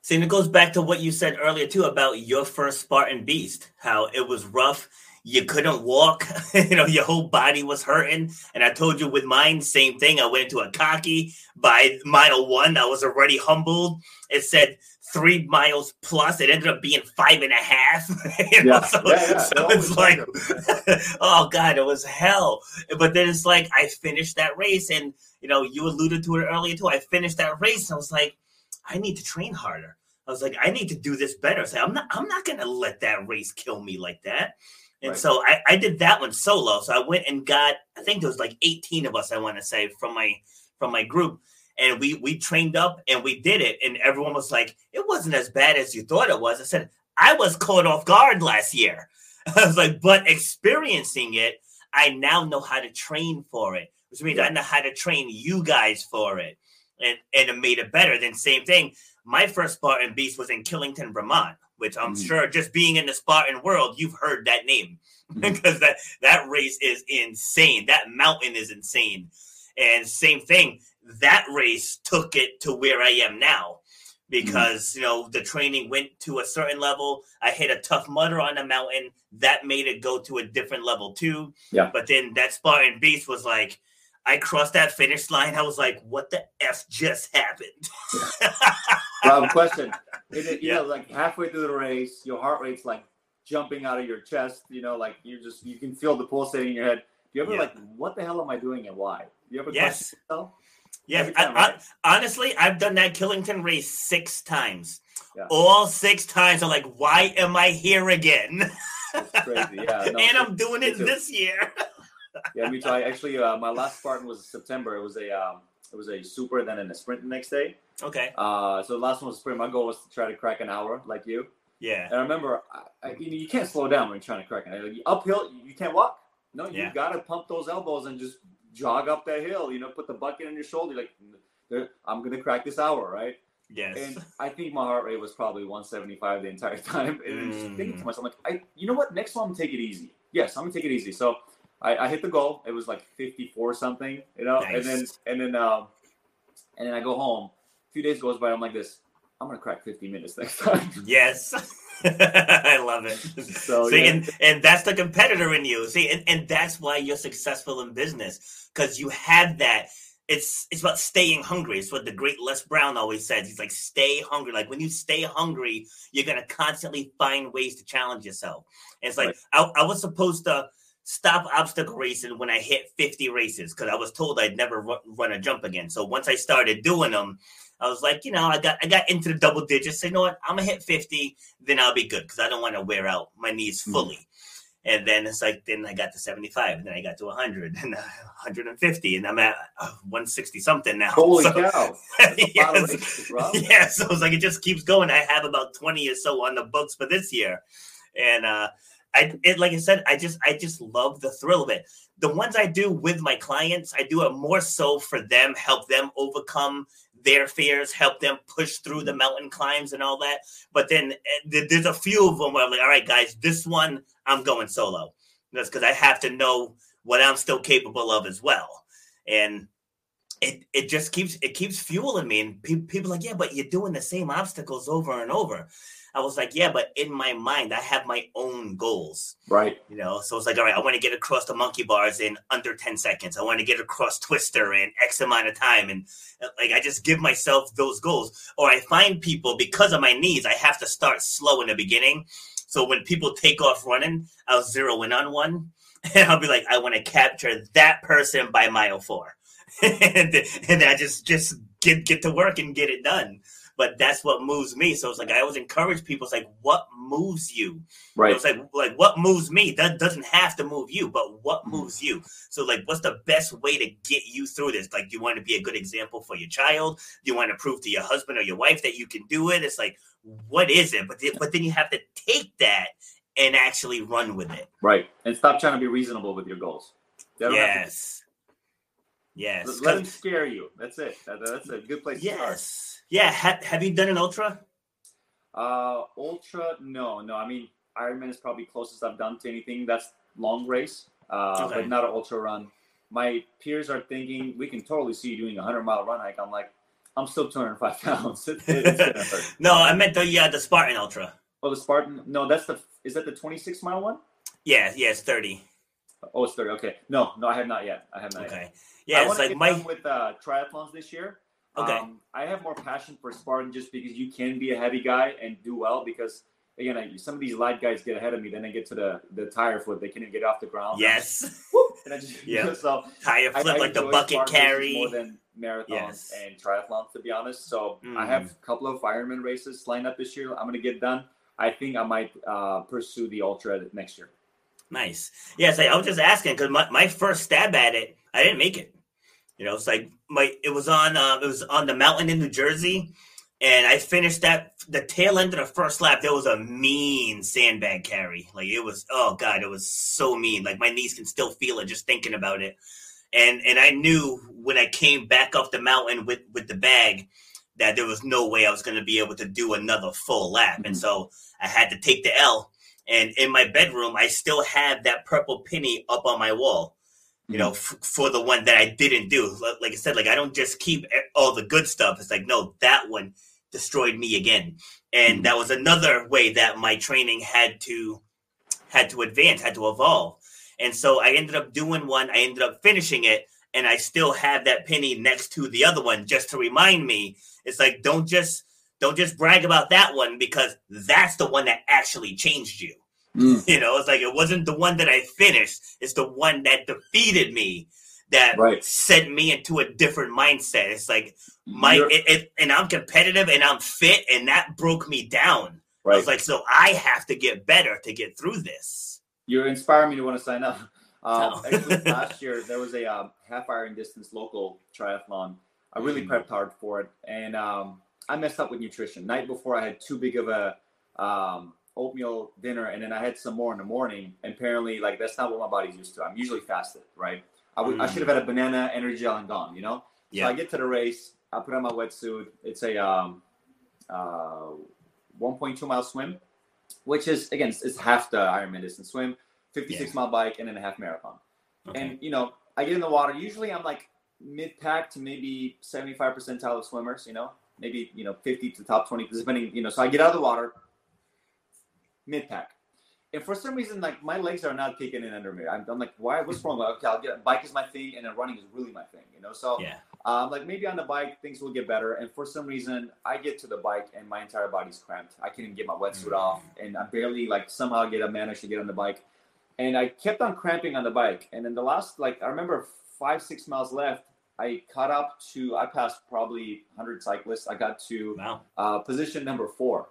Speaker 1: See, and it goes back to what you said earlier too about your first Spartan Beast, how it was rough you couldn't walk, you know, your whole body was hurting. And I told you with mine, same thing. I went into a khaki by mile one. I was already humbled. It said three miles plus. It ended up being five and a half. you know? yeah. So, yeah, yeah. so it's like, oh God, it was hell. But then it's like I finished that race, and you know, you alluded to it earlier too. I finished that race, and I was like, I need to train harder. I was like, I need to do this better. So I'm not, I'm not gonna let that race kill me like that. And right. so I, I did that one solo. So I went and got, I think there was like 18 of us, I want to say, from my from my group. And we we trained up and we did it. And everyone was like, it wasn't as bad as you thought it was. I said, I was caught off guard last year. I was like, but experiencing it, I now know how to train for it, which means. I know how to train you guys for it. And and it made it better. Then same thing. My first Spartan Beast was in Killington, Vermont which I'm mm sure just being in the Spartan world, you've heard that name because mm that that race is insane. That mountain is insane. And same thing, that race took it to where I am now because you know the training went to a certain level. I hit a Tough Mudder on the mountain that made it go to a different level too.
Speaker 2: Yeah.
Speaker 1: But then that Spartan Beast was like, I crossed that finish line. I was like, what the f just happened?
Speaker 2: Rob, question. It, you yeah. know, like halfway through the race, your heart rate's like jumping out of your chest. You know, like you just you can feel the pulsating in your head. Do you ever yeah. like, what the hell am I doing and why? Do you ever
Speaker 1: yes. question Yes, I. I, honestly, I've done that Killington race six times. Yeah. All six times, I'm like, why am I here again?
Speaker 2: crazy, yeah.
Speaker 1: No, and I'm doing it this year
Speaker 2: yeah, me too. I actually, uh, my last Spartan was September. It was a um, it was a super, then in a sprint the next day.
Speaker 1: Okay.
Speaker 2: Uh, so the last one was sprint. My goal was to try to crack an hour, like you.
Speaker 1: Yeah.
Speaker 2: And I remember, I, I, you, know, you can't slow down when you're trying to crack an hour. Uphill, you can't walk. No, you yeah. got to pump those elbows and just jog up that hill. You know, put the bucket on your shoulder. Like, I'm gonna crack this hour, right?
Speaker 1: Yes.
Speaker 2: And I think my heart rate was probably 175 the entire time. And mm. thinking to myself, I'm like, I, you know what? Next one, I'm gonna take it easy. Yes, I'm gonna take it easy. So I, I hit the goal. It was like 54 something, you know, nice. and then and then um, and then I go home. A few days goes by. I'm like this. I'm gonna crack 50 minutes next time.
Speaker 1: Yes. I love it. So, See, yeah. and, and that's the competitor in you. See, and, and that's why you're successful in business because you have that. It's it's about staying hungry. It's what the great Les Brown always says. He's like, stay hungry. Like when you stay hungry, you're gonna constantly find ways to challenge yourself. And it's like right. I, I was supposed to stop obstacle racing when I hit 50 races because I was told I'd never run, run a jump again. So once I started doing them, I was like, you know, I got I got into the double digits. So you know what? I'm gonna hit 50, then I'll be good because I don't want to wear out my knees hmm. fully. Mm-hmm. And then it's like, then I got to 75, and then I got to 100, and 150, and I'm at uh, 160 something now.
Speaker 2: Holy so, cow!
Speaker 1: yes, yeah, so it's like it just keeps going. I have about 20 or so on the books for this year, and uh, I it, like I said, I just I just love the thrill of it. The ones I do with my clients, I do it more so for them, help them overcome their fears, help them push through the mountain climbs and all that. But then eh, there's a few of them where I'm like, all right, guys, this one I'm going solo. That's because I have to know what I'm still capable of as well. And it it just keeps it keeps fueling me. And pe- people like, yeah, but you're doing the same obstacles over and over. I was like, yeah, but in my mind, I have my own goals.
Speaker 2: Right.
Speaker 1: You know, so it's like, all right, I want to get across the monkey bars in under 10 seconds. I want to get across Twister in X amount of time. And uh, like, I just give myself those goals. Or I find people because of my knees, I have to start slow in the beginning. So when people take off running, I'll zero in on one and I'll be like, I want to capture that person by mile four. and, and I just, just get, get to work and get it done but that's what moves me. So it's like I always encourage people. It's like what moves you,
Speaker 2: right?
Speaker 1: it's like like what moves me. That doesn't have to move you, but what mm-hmm. moves you. So like, what's the best way to get you through this? Like, you want to be a good example for your child? Do you want to prove to your husband or your wife that you can do it? It's like, what is it? But but then you have to take that and actually run with it.
Speaker 2: Right, and stop trying to be reasonable with your goals.
Speaker 1: Yes. Yes.
Speaker 2: Let, let them scare you. That's it. That's a good place
Speaker 1: yes. Yeah. Ha- have you done an ultra?
Speaker 2: Uh, ultra, no, no. I mean, Ironman is probably closest I've done to anything that's long race, uh, okay. but not an ultra run. My peers are thinking we can totally see you doing a hundred mile run hike. I'm like, I'm still 205 pounds. It,
Speaker 1: it's no, I meant the yeah the Spartan Ultra.
Speaker 2: Oh, the Spartan. No, that's the. Is that the 26 mile one?
Speaker 1: Yeah, yeah, it's 30.
Speaker 2: Oh, it's 30. Okay. No, no, I have not yet. I have not.
Speaker 1: Okay.
Speaker 2: Yet.
Speaker 1: Yeah,
Speaker 2: I
Speaker 1: it's like my
Speaker 2: with uh, triathlons this year. Okay. Um, I have more passion for Spartan just because you can be a heavy guy and do well. Because again, I, some of these light guys get ahead of me, then they get to the the tire flip, they can't even get off the ground.
Speaker 1: Yes.
Speaker 2: and I just yeah. so
Speaker 1: tire flip I, like the bucket carry
Speaker 2: more than marathons yes. and triathlons to be honest. So mm. I have a couple of Ironman races lined up this year. I'm gonna get done. I think I might uh, pursue the ultra next year.
Speaker 1: Nice. Yes, I, I was just asking because my, my first stab at it, I didn't make it. You know, it's like my it was on uh, it was on the mountain in New Jersey, and I finished that the tail end of the first lap. There was a mean sandbag carry. Like it was oh god, it was so mean. Like my knees can still feel it just thinking about it. And and I knew when I came back up the mountain with with the bag that there was no way I was going to be able to do another full lap, mm-hmm. and so I had to take the L. And in my bedroom, I still have that purple penny up on my wall you know, f- for the one that I didn't do. Like I said, like I don't just keep all the good stuff. It's like, no, that one destroyed me again. And mm-hmm. that was another way that my training had to had to advance, had to evolve. And so I ended up doing one, I ended up finishing it, and I still have that penny next to the other one just to remind me. It's like don't just don't just brag about that one because that's the one that actually changed you. Mm. You know, it's like it wasn't the one that I finished; it's the one that defeated me that right. sent me into a different mindset. It's like my it, it, and I'm competitive and I'm fit, and that broke me down. Right. I was like, so I have to get better to get through this.
Speaker 2: You're inspiring me to want to sign up. Um, no. actually, last year there was a um, half Iron distance local triathlon. I really mm. prepped hard for it, and um, I messed up with nutrition. Night before, I had too big of a um, oatmeal dinner and then I had some more in the morning. And apparently, like that's not what my body's used to. I'm usually fasted, right? I, mm. I should have had a banana, energy gel, and gone. You know. Yeah. So I get to the race. I put on my wetsuit. It's a um, uh, 1.2 mile swim, which is again it's half the Ironman distance swim, 56 yeah. mile bike, and then a half marathon. Okay. And you know, I get in the water. Usually, I'm like mid pack to maybe 75 percentile of swimmers. You know, maybe you know 50 to top 20, depending. You know, so I get out of the water, mid pack, and for some reason, like my legs are not kicking in under me. I'm, I'm like, why? What's wrong? Okay, I'll get bike is my thing, and then running is really my thing. You know, so
Speaker 1: yeah.
Speaker 2: Um, like maybe on the bike things will get better, and for some reason I get to the bike and my entire body's cramped. I can't even get my wetsuit mm-hmm. off, and I barely like somehow get a manage to get on the bike, and I kept on cramping on the bike. And in the last like I remember five six miles left, I caught up to I passed probably 100 cyclists. I got to
Speaker 1: wow.
Speaker 2: uh, position number four,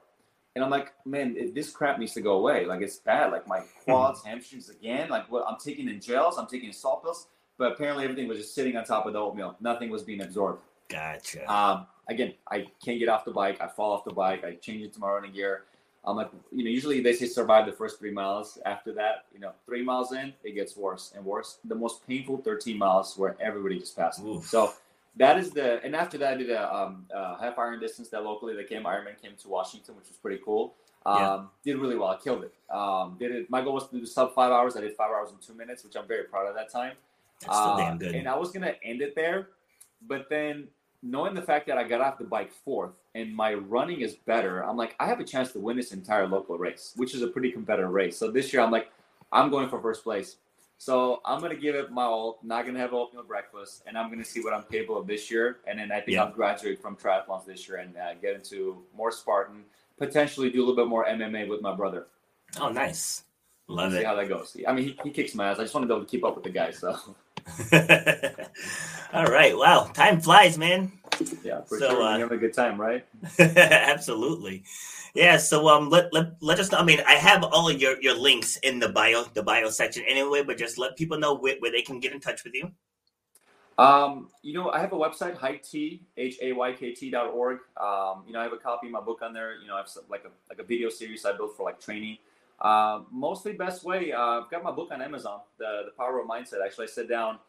Speaker 2: and I'm like, man, this crap needs to go away. Like it's bad. Like my quads, hamstrings again. Like what I'm taking in gels, I'm taking in salt pills but apparently everything was just sitting on top of the oatmeal. Nothing was being absorbed.
Speaker 1: Gotcha.
Speaker 2: Um, again, I can't get off the bike. I fall off the bike. I change it to my running gear. I'm like, you know, usually they say survive the first three miles. After that, you know, three miles in, it gets worse and worse. The most painful 13 miles where everybody just passed. Oof. So that is the, and after that, I did a, um, a half Iron distance that locally that came, Ironman came to Washington, which was pretty cool. Um, yeah. Did really well. I killed it. Um, did it. My goal was to do sub five hours. I did five hours and two minutes, which I'm very proud of that time.
Speaker 1: That's still uh, damn good.
Speaker 2: And I was gonna end it there, but then knowing the fact that I got off the bike fourth and my running is better, I'm like, I have a chance to win this entire local race, which is a pretty competitive race. So this year, I'm like, I'm going for first place. So I'm gonna give it my all. Not gonna have oatmeal breakfast, and I'm gonna see what I'm capable of this year. And then I think yeah. I'll graduate from triathlons this year and uh, get into more Spartan. Potentially do a little bit more MMA with my brother.
Speaker 1: Oh, nice. Love
Speaker 2: see
Speaker 1: it.
Speaker 2: See how that goes. I mean, he, he kicks my ass. I just want to be able to keep up with the guy. So.
Speaker 1: All right. Wow. Time flies, man.
Speaker 2: Yeah, for so, sure. Uh, you have a good time, right?
Speaker 1: absolutely. Yeah. So um, let let let us know. I mean, I have all of your your links in the bio the bio section anyway, but just let people know where, where they can get in touch with you.
Speaker 2: Um, you know, I have a website, haykt, H A Y K T dot org. Um, you know, I have a copy of my book on there. You know, I have like a like a video series I built for like training. Uh, mostly best way. Uh, I've got my book on Amazon, the the Power of Mindset. Actually, I sat down,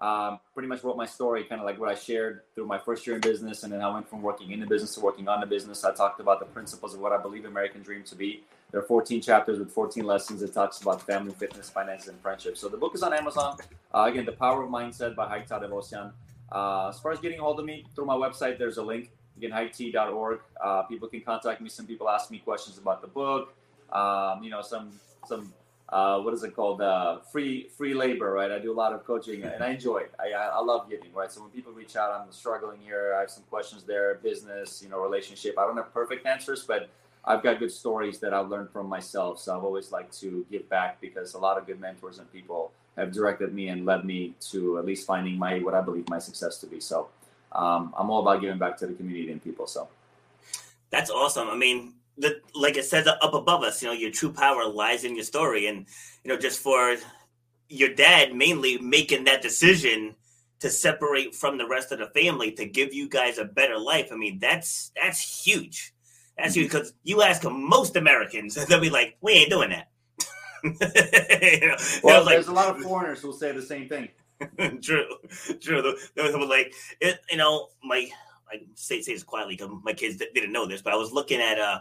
Speaker 2: um, pretty much wrote my story, kind of like what I shared through my first year in business, and then I went from working in the business to working on the business. I talked about the principles of what I believe American Dream to be. There are 14 chapters with 14 lessons. It talks about family, fitness, finances, and friendship. So the book is on Amazon. Uh, again, The Power of Mindset by Hayk Tevosyan. Uh, as far as getting a hold of me through my website, there's a link. Again, haykt.org. Uh, people can contact me. Some people ask me questions about the book um, you know, some some uh, what is it called? Uh, free free labor, right? I do a lot of coaching, and I enjoy it. I, I love giving, right? So when people reach out, I'm struggling here. I have some questions there, business, you know, relationship. I don't have perfect answers, but I've got good stories that I've learned from myself. So I've always liked to give back because a lot of good mentors and people have directed me and led me to at least finding my what I believe my success to be. So um, I'm all about giving back to the community and people. So
Speaker 1: that's awesome. I mean, the like it says up above us, you know, your true power lies in your story, and you know, just for your dad mainly making that decision to separate from the rest of the family to give you guys a better life. I mean, that's that's huge. That's huge because you ask most Americans, they'll be like, "We ain't doing that."
Speaker 2: you know, well, there's like, a lot of foreigners who'll say the same thing.
Speaker 1: true, true. They were like, it, you know, my I say say this quietly because my kids didn't know this, but I was looking at uh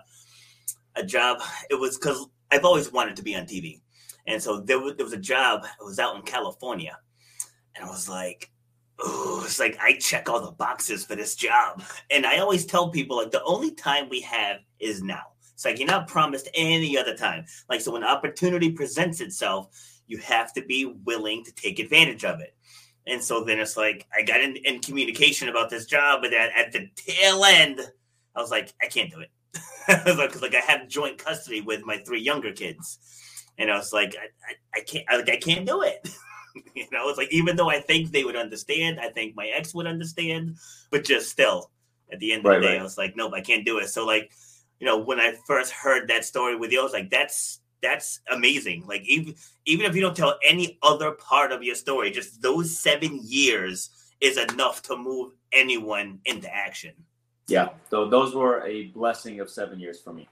Speaker 1: a job. It was because I've always wanted to be on TV, and so there was there was a job. It was out in California, and I was like, oh, it's like I check all the boxes for this job, and I always tell people like the only time we have is now. It's like you're not promised any other time. Like so, when opportunity presents itself, you have to be willing to take advantage of it. And so then it's like I got in, in communication about this job, but at, at the tail end, I was like, I can't do it because like I have joint custody with my three younger kids, and I was like, I, I, I can't, I, like I can't do it. you know, it's like even though I think they would understand, I think my ex would understand, but just still, at the end of right, the day, right. I was like, nope, I can't do it. So like, you know, when I first heard that story with you, I was like, that's that's amazing. Like even even if you don't tell any other part of your story, just those seven years is enough to move anyone into action
Speaker 2: yeah. So those were a blessing of seven years for me.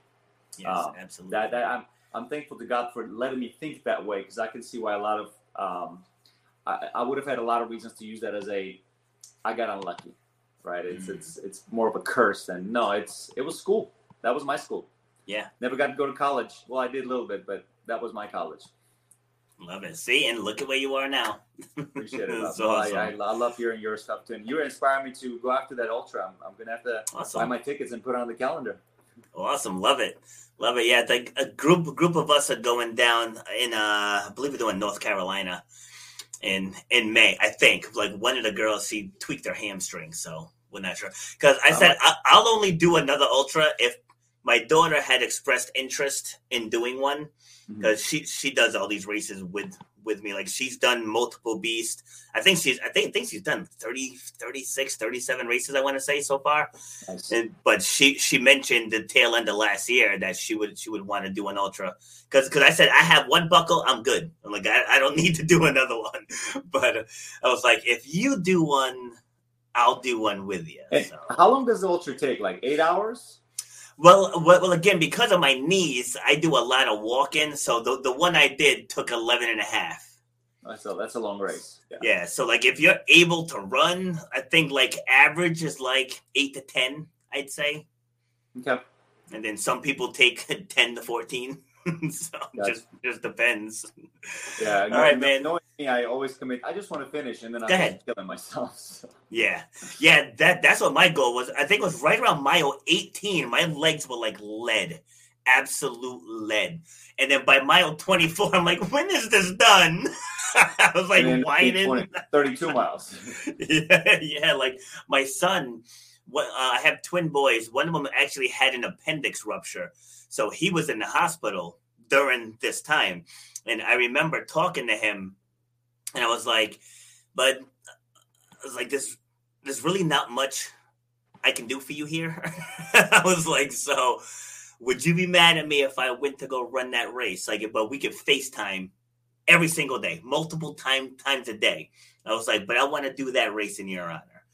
Speaker 1: Yes um, absolutely.
Speaker 2: that, that, I'm, I'm thankful to god for letting me think that way because i can see why a lot of um, I, I would have had a lot of reasons to use that as a i got unlucky right? It's mm. it's it's more of a curse than no it's it was school. That was my school.
Speaker 1: Yeah.
Speaker 2: Never got to go to college. Well i did a little bit but that was my college
Speaker 1: Love it. See, and look at where you are now.
Speaker 2: Appreciate it. so awesome. I, I, love hearing your stuff too. And you're inspiring me to go after that ultra. I'm, I'm gonna have to awesome. buy my tickets and put it on the calendar.
Speaker 1: Awesome, love it, love it. Yeah, like a group group of us are going down in uh, I believe we're doing North Carolina in in May. I think like one of the girls she tweaked her hamstring, so we're not sure. Because I said I, will only do another ultra if my daughter had expressed interest in doing one because mm-hmm. she she does all these races with with me. Like she's done multiple beast i think she's i think I think she's done 30 36 37 races i want to say so far. And, but she she mentioned the tail end of last year that she would she would want to do an ultra. Because because i said i have one buckle i'm good. I'm like I, I don't need to do another one. But i was like if you do one i'll do one with you
Speaker 2: hey, so. how long does the ultra take? Like eight hours
Speaker 1: well, well, again, because of my knees, I do a lot of walking. So the, the one I did took 11 and a half.
Speaker 2: So that's a long race.
Speaker 1: Yeah. yeah. So like if you're able to run, I think like average is like eight to 10, I'd say.
Speaker 2: Okay.
Speaker 1: And then some people take 10 to 14. so gotcha. just just depends.
Speaker 2: Yeah. All no, right, man. Knowing me, I always commit. I just want to finish, and then I'm killing myself. So.
Speaker 1: Yeah, yeah. That that's what my goal was. I think it was right around mile 18. My legs were like lead, absolute lead. And then by mile 24, I'm like, when is this done? I was like whining.
Speaker 2: 32 miles.
Speaker 1: yeah, yeah. Like my son, what uh, I have twin boys. One of them actually had an appendix rupture. So he was in the hospital during this time. And I remember talking to him and I was like, but I was like, there's, there's really not much I can do for you here. I was like, so would you be mad at me if I went to go run that race? Like, but we could FaceTime every single day, multiple time times a day. I was like, but I want to do that race in your honor,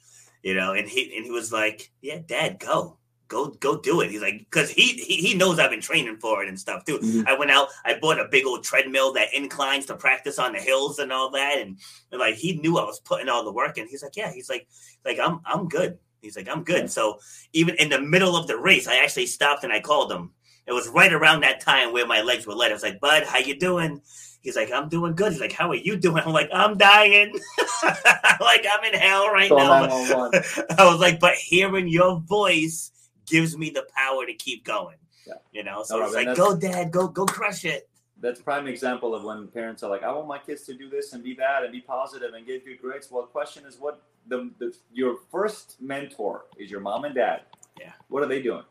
Speaker 1: you know. And he and he was like, yeah, Dad, go go go do it. He's like, because he, he he knows I've been training for it and stuff too. Mm-hmm. I went out, I bought a big old treadmill that inclines to practice on the hills and all that, and, and like he knew I was putting all the work in. He's like, yeah, he's like, like I'm I'm good. He's like, I'm good. Yeah. So even in the middle of the race, I actually stopped and I called him. It was right around that time where my legs were let. I was like, Bud, how you doing? He's like, I'm doing good. He's like, How are you doing? I'm like, I'm dying. like I'm in hell right now. I was like, but hearing your voice gives me the power to keep going. Yeah. You know, so no, it's like, go, dad, go, go, crush it.
Speaker 2: That's prime example of when parents are like, I want my kids to do this and be that and be positive and get good grades. Well, the question is, what the, the your first mentor is your mom and dad.
Speaker 1: Yeah.
Speaker 2: What are they doing?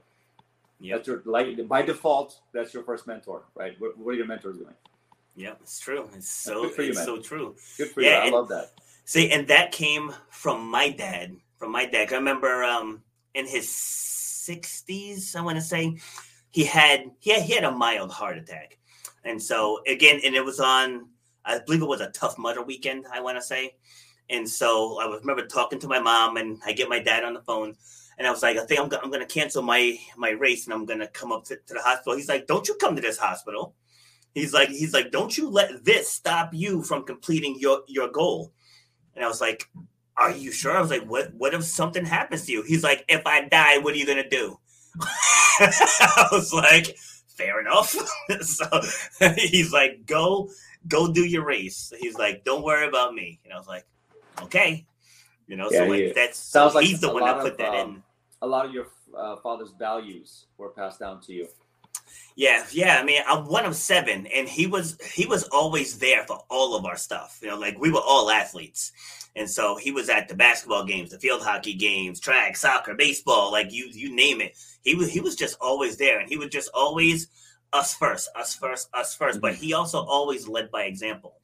Speaker 2: Yeah. That's your like by default. That's your first mentor, right? What, what are your mentors doing?
Speaker 1: Yeah, it's true. It's so you, it's man. so true.
Speaker 2: Good for yeah, you. I love that.
Speaker 1: See, and that came from my dad. From my dad. I remember um, in his 60s, I want to say, he had he had, he had a mild heart attack. And so again, and it was on I believe it was a Tough Mudder weekend, I want to say. And so I remember talking to my mom and I get my dad on the phone and I was like, I think I'm, I'm going to cancel my my race and I'm going to come up to, to the hospital. He's like, don't you come to this hospital. He's like, he's like, don't you let this stop you from completing your your goal. And I was like, are you sure? I was like, what what if something happens to you? He's like, if I die, what are you gonna do? I was like, fair enough. so he's like, go, go do your race. He's like, don't worry about me. And I was like, okay. You know, yeah, so like that sounds like he's the one that put of, that um, in.
Speaker 2: A lot of your uh, father's values were passed down to you.
Speaker 1: Yeah, yeah. I mean, I'm one of seven, and he was he was always there for all of our stuff. You know, like we were all athletes. And so he was at the basketball games, the field hockey games, track, soccer, baseball, like you you name it. He was he was just always there, and he was just always us first, us first, us 1st mm-hmm. But he also always led by example.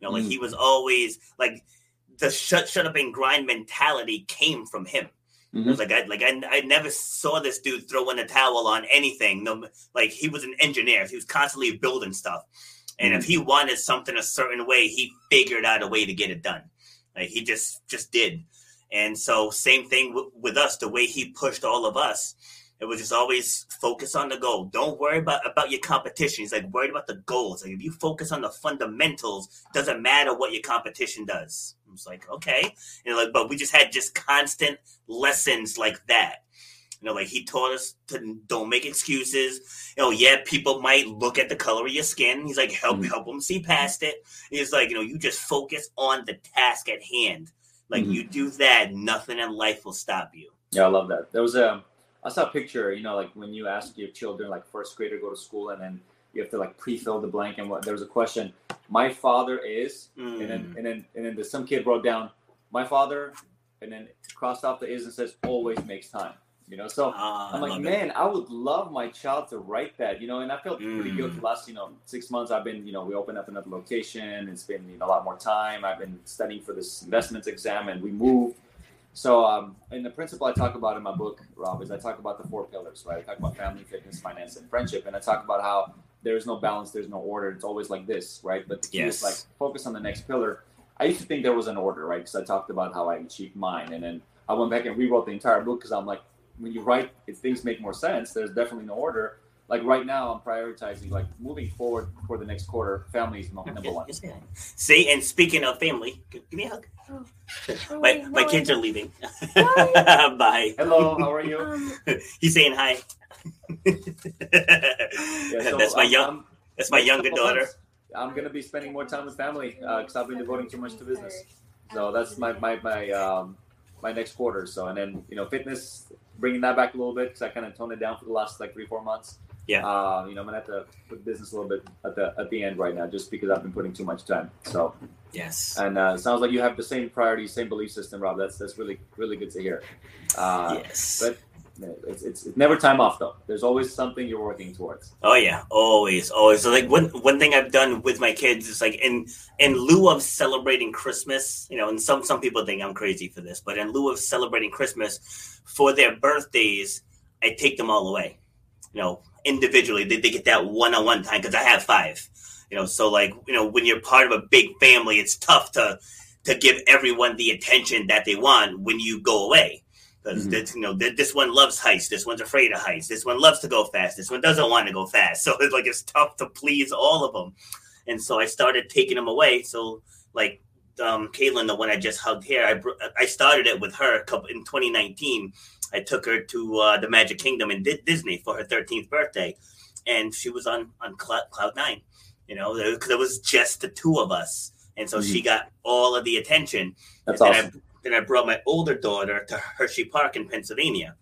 Speaker 1: You know, like mm-hmm. he was always like the shut shut up and grind mentality came from him. Mm-hmm. It was like I like I, I never saw this dude throw in a towel on anything. No, like he was an engineer. He was constantly building stuff, and if mm-hmm. he wanted something a certain way, he figured out a way to get it done. Like he just just did. And so same thing w- with us. The way he pushed all of us, it was just always focus on the goal. Don't worry about about your competition. He's like worried about the goals. Like if you focus on the fundamentals, doesn't matter what your competition does. I was like, okay, know, like, but we just had just constant lessons like that. You know, like he taught us to don't make excuses. You know, yeah, people might look at the color of your skin. He's like, help mm-hmm. help them see past it. He's like, you know, you just focus on the task at hand. Like mm-hmm. you do that, nothing in life will stop you.
Speaker 2: Yeah, I love that. There was a I saw a picture, you know, like when you ask your children, like first grader, go to school, and then you have to like pre-fill the blank. And what there was a question. My father is, mm. and then and then and then the, some kid wrote down, my father, and then crossed off the is and says always makes time. You know, so uh, I'm like, man, it. I would love my child to write that. You know, and I felt mm. pretty good the last, you know, six months. I've been, you know, we opened up another location. It's been you know, a lot more time. I've been studying for this investments exam, and we moved. So, um, and the principle I talk about in my book, Rob, is I talk about the four pillars, right? I talk about family, fitness, finance, and friendship, and I talk about how there's no balance, there's no order. It's always like this, right? But the key yes. is like focus on the next pillar. I used to think there was an order, right? Because I talked about how I achieved mine, and then I went back and rewrote the entire book because I'm like, when you write, if things make more sense, there's definitely no order. Like right now, I'm prioritizing like moving forward for the next quarter. Family is number one.
Speaker 1: See, and speaking of family, give me a hug. Oh. my my kids are leaving. Bye.
Speaker 2: Hello, how are you? Um,
Speaker 1: He's saying hi. yeah, so that's my young. I'm, that's my younger daughter. Months,
Speaker 2: I'm gonna be spending more time with family because uh, I've been devoting too much to business. So that's my my my um, my next quarter. So and then you know fitness, bringing that back a little bit because I kind of toned it down for the last like three four months.
Speaker 1: Yeah.
Speaker 2: Uh, you know I'm gonna have to put business a little bit at the at the end right now just because I've been putting too much time. So.
Speaker 1: Yes.
Speaker 2: And uh, sounds like you have the same priorities, same belief system, Rob. That's that's really really good to hear. Uh, yes. But it's, it's, it's never time off though. There's always something you're working towards.
Speaker 1: Oh yeah, always, always. So like one one thing I've done with my kids is like in in lieu of celebrating Christmas, you know, and some some people think I'm crazy for this, but in lieu of celebrating Christmas for their birthdays, I take them all away. You know, individually, they, they get that one on one time because I have five. You know, so like you know, when you're part of a big family, it's tough to to give everyone the attention that they want when you go away because mm-hmm. you know this one loves heights, this one's afraid of heights, this one loves to go fast, this one doesn't want to go fast. So it's like it's tough to please all of them, and so I started taking them away. So like um, Caitlin, the one I just hugged here, I I started it with her in 2019. I took her to uh, the Magic Kingdom in D- Disney for her 13th birthday, and she was on on cloud, cloud nine. You know, because it was just the two of us, and so mm-hmm. she got all of the attention.
Speaker 2: That's awesome.
Speaker 1: Then I brought my older daughter to Hershey Park in Pennsylvania.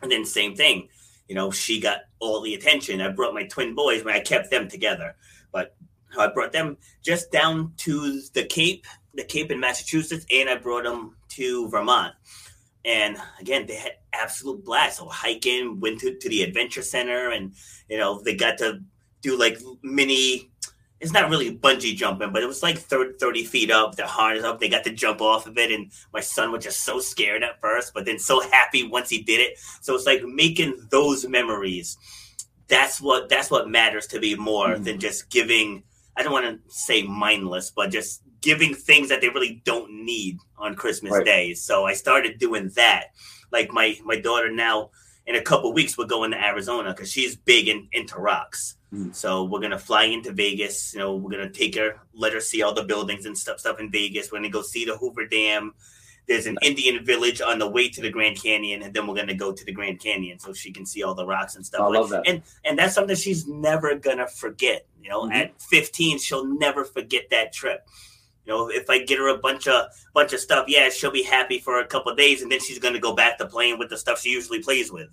Speaker 1: And then same thing, you know, she got all the attention. I brought my twin boys, but I kept them together. But I brought them just down to the Cape, the Cape in Massachusetts, and I brought them to Vermont. And again, they had absolute blast. So hiking, went to, to the adventure center, and you know, they got to do like mini it's not really bungee jumping, but it was like 30, 30 feet up. The harness up. They got to jump off of it, and my son was just so scared at first, but then so happy once he did it. So it's like making those memories. That's what that's what matters to me more mm-hmm. than just giving. I don't want to say mindless, but just giving things that they really don't need on Christmas right. Day. So I started doing that. Like my my daughter now, in a couple weeks, we're going to Arizona because she's big in, into rocks. Mm. So we're gonna fly into Vegas. You know, we're gonna take her, let her see all the buildings and stuff, stuff in Vegas. We're gonna go see the Hoover Dam. There's an Indian village on the way to the Grand Canyon, and then we're gonna go to the Grand Canyon so she can see all the rocks and stuff.
Speaker 2: I love that.
Speaker 1: And and that's something she's never gonna forget. You know, mm-hmm. at 15, she'll never forget that trip. You know, if I get her a bunch of bunch of stuff, yeah, she'll be happy for a couple days, and then she's gonna go back to playing with the stuff she usually plays with.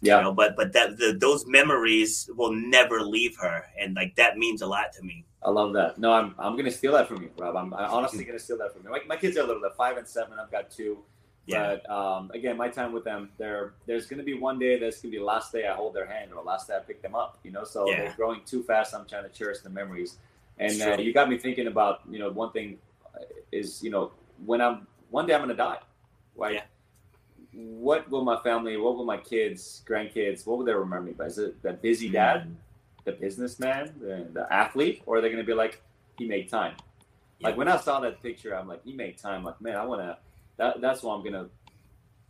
Speaker 2: Yeah.
Speaker 1: You know, but but that the, those memories will never leave her, and like that means a lot to me.
Speaker 2: I love that. No, I'm I'm gonna steal that from you, Rob. I'm, I'm honestly gonna steal that from you. My, my kids are little, they're five and seven. I've got two. Yeah. But um, again, my time with them, there there's gonna be one day that's gonna be the last day I hold their hand or last day I pick them up. You know, so yeah. they're growing too fast. I'm trying to cherish the memories. And uh, you got me thinking about you know one thing is you know when I'm one day I'm gonna die, right? Yeah what will my family, what will my kids, grandkids, what will they remember me by? Is it the busy dad, mm-hmm. the businessman, the, the athlete, or are they going to be like, he made time? Yeah. Like when I saw that picture, I'm like, he made time. Like, man, I want to. That, that's what I'm gonna.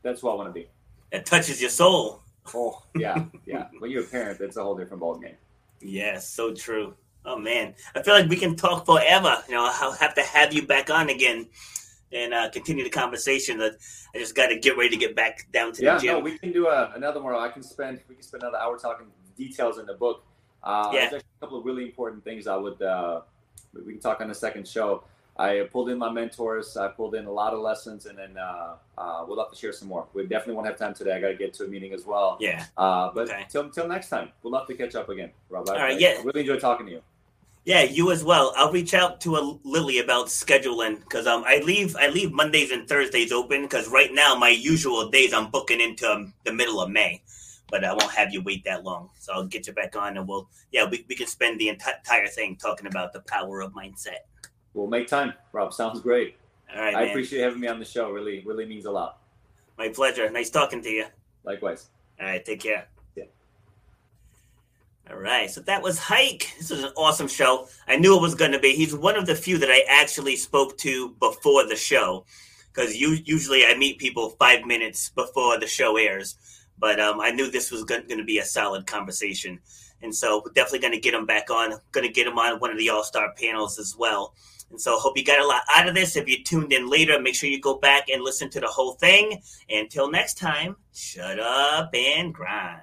Speaker 2: That's what I want to be.
Speaker 1: It touches your soul.
Speaker 2: Oh yeah, yeah. when you're a parent, that's a whole different ballgame.
Speaker 1: Yes, so true. Oh man, I feel like we can talk forever. You know, I'll have to have you back on again and uh, continue the conversation. I just got to get ready to get back down to
Speaker 2: yeah,
Speaker 1: the gym.
Speaker 2: no, we can do a, another one. I can spend we can spend another hour talking details in the book. Uh, yeah. There's a couple of really important things I would uh, we can talk on the second show. I pulled in my mentors. I pulled in a lot of lessons, and then uh, uh, we'll have to share some more. We definitely won't have time today. I got to get to a meeting as well.
Speaker 1: Yeah.
Speaker 2: Uh, but okay. till, till next time, we'll love to catch up again, Rob.
Speaker 1: All
Speaker 2: I,
Speaker 1: right. Yeah.
Speaker 2: I really enjoyed talking to you.
Speaker 1: Yeah, you as well. I'll reach out to a Lily about scheduling because um I leave I leave Mondays and Thursdays open because right now my usual days I'm booking into um, the middle of May, but I won't have you wait that long. So I'll get you back on and we'll yeah we, we can spend the entire thing talking about the power of mindset.
Speaker 2: We'll make time, Rob. Sounds great.
Speaker 1: All right,
Speaker 2: I
Speaker 1: man.
Speaker 2: appreciate having me on the show. Really, really means a lot.
Speaker 1: My pleasure. Nice talking to you.
Speaker 2: Likewise.
Speaker 1: All right, take care. All right, so that was Hayk. This was an awesome show. I knew it was going to be. He's one of the few that I actually spoke to before the show, because usually I meet people five minutes before the show airs. But um, I knew this was going to be a solid conversation, and so we're definitely going to get him back on. Going to get him on one of the All Star panels as well. And so hope you got a lot out of this. If you tuned in later, make sure you go back and listen to the whole thing. Until next time, shut up and grind.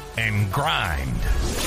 Speaker 3: and grind.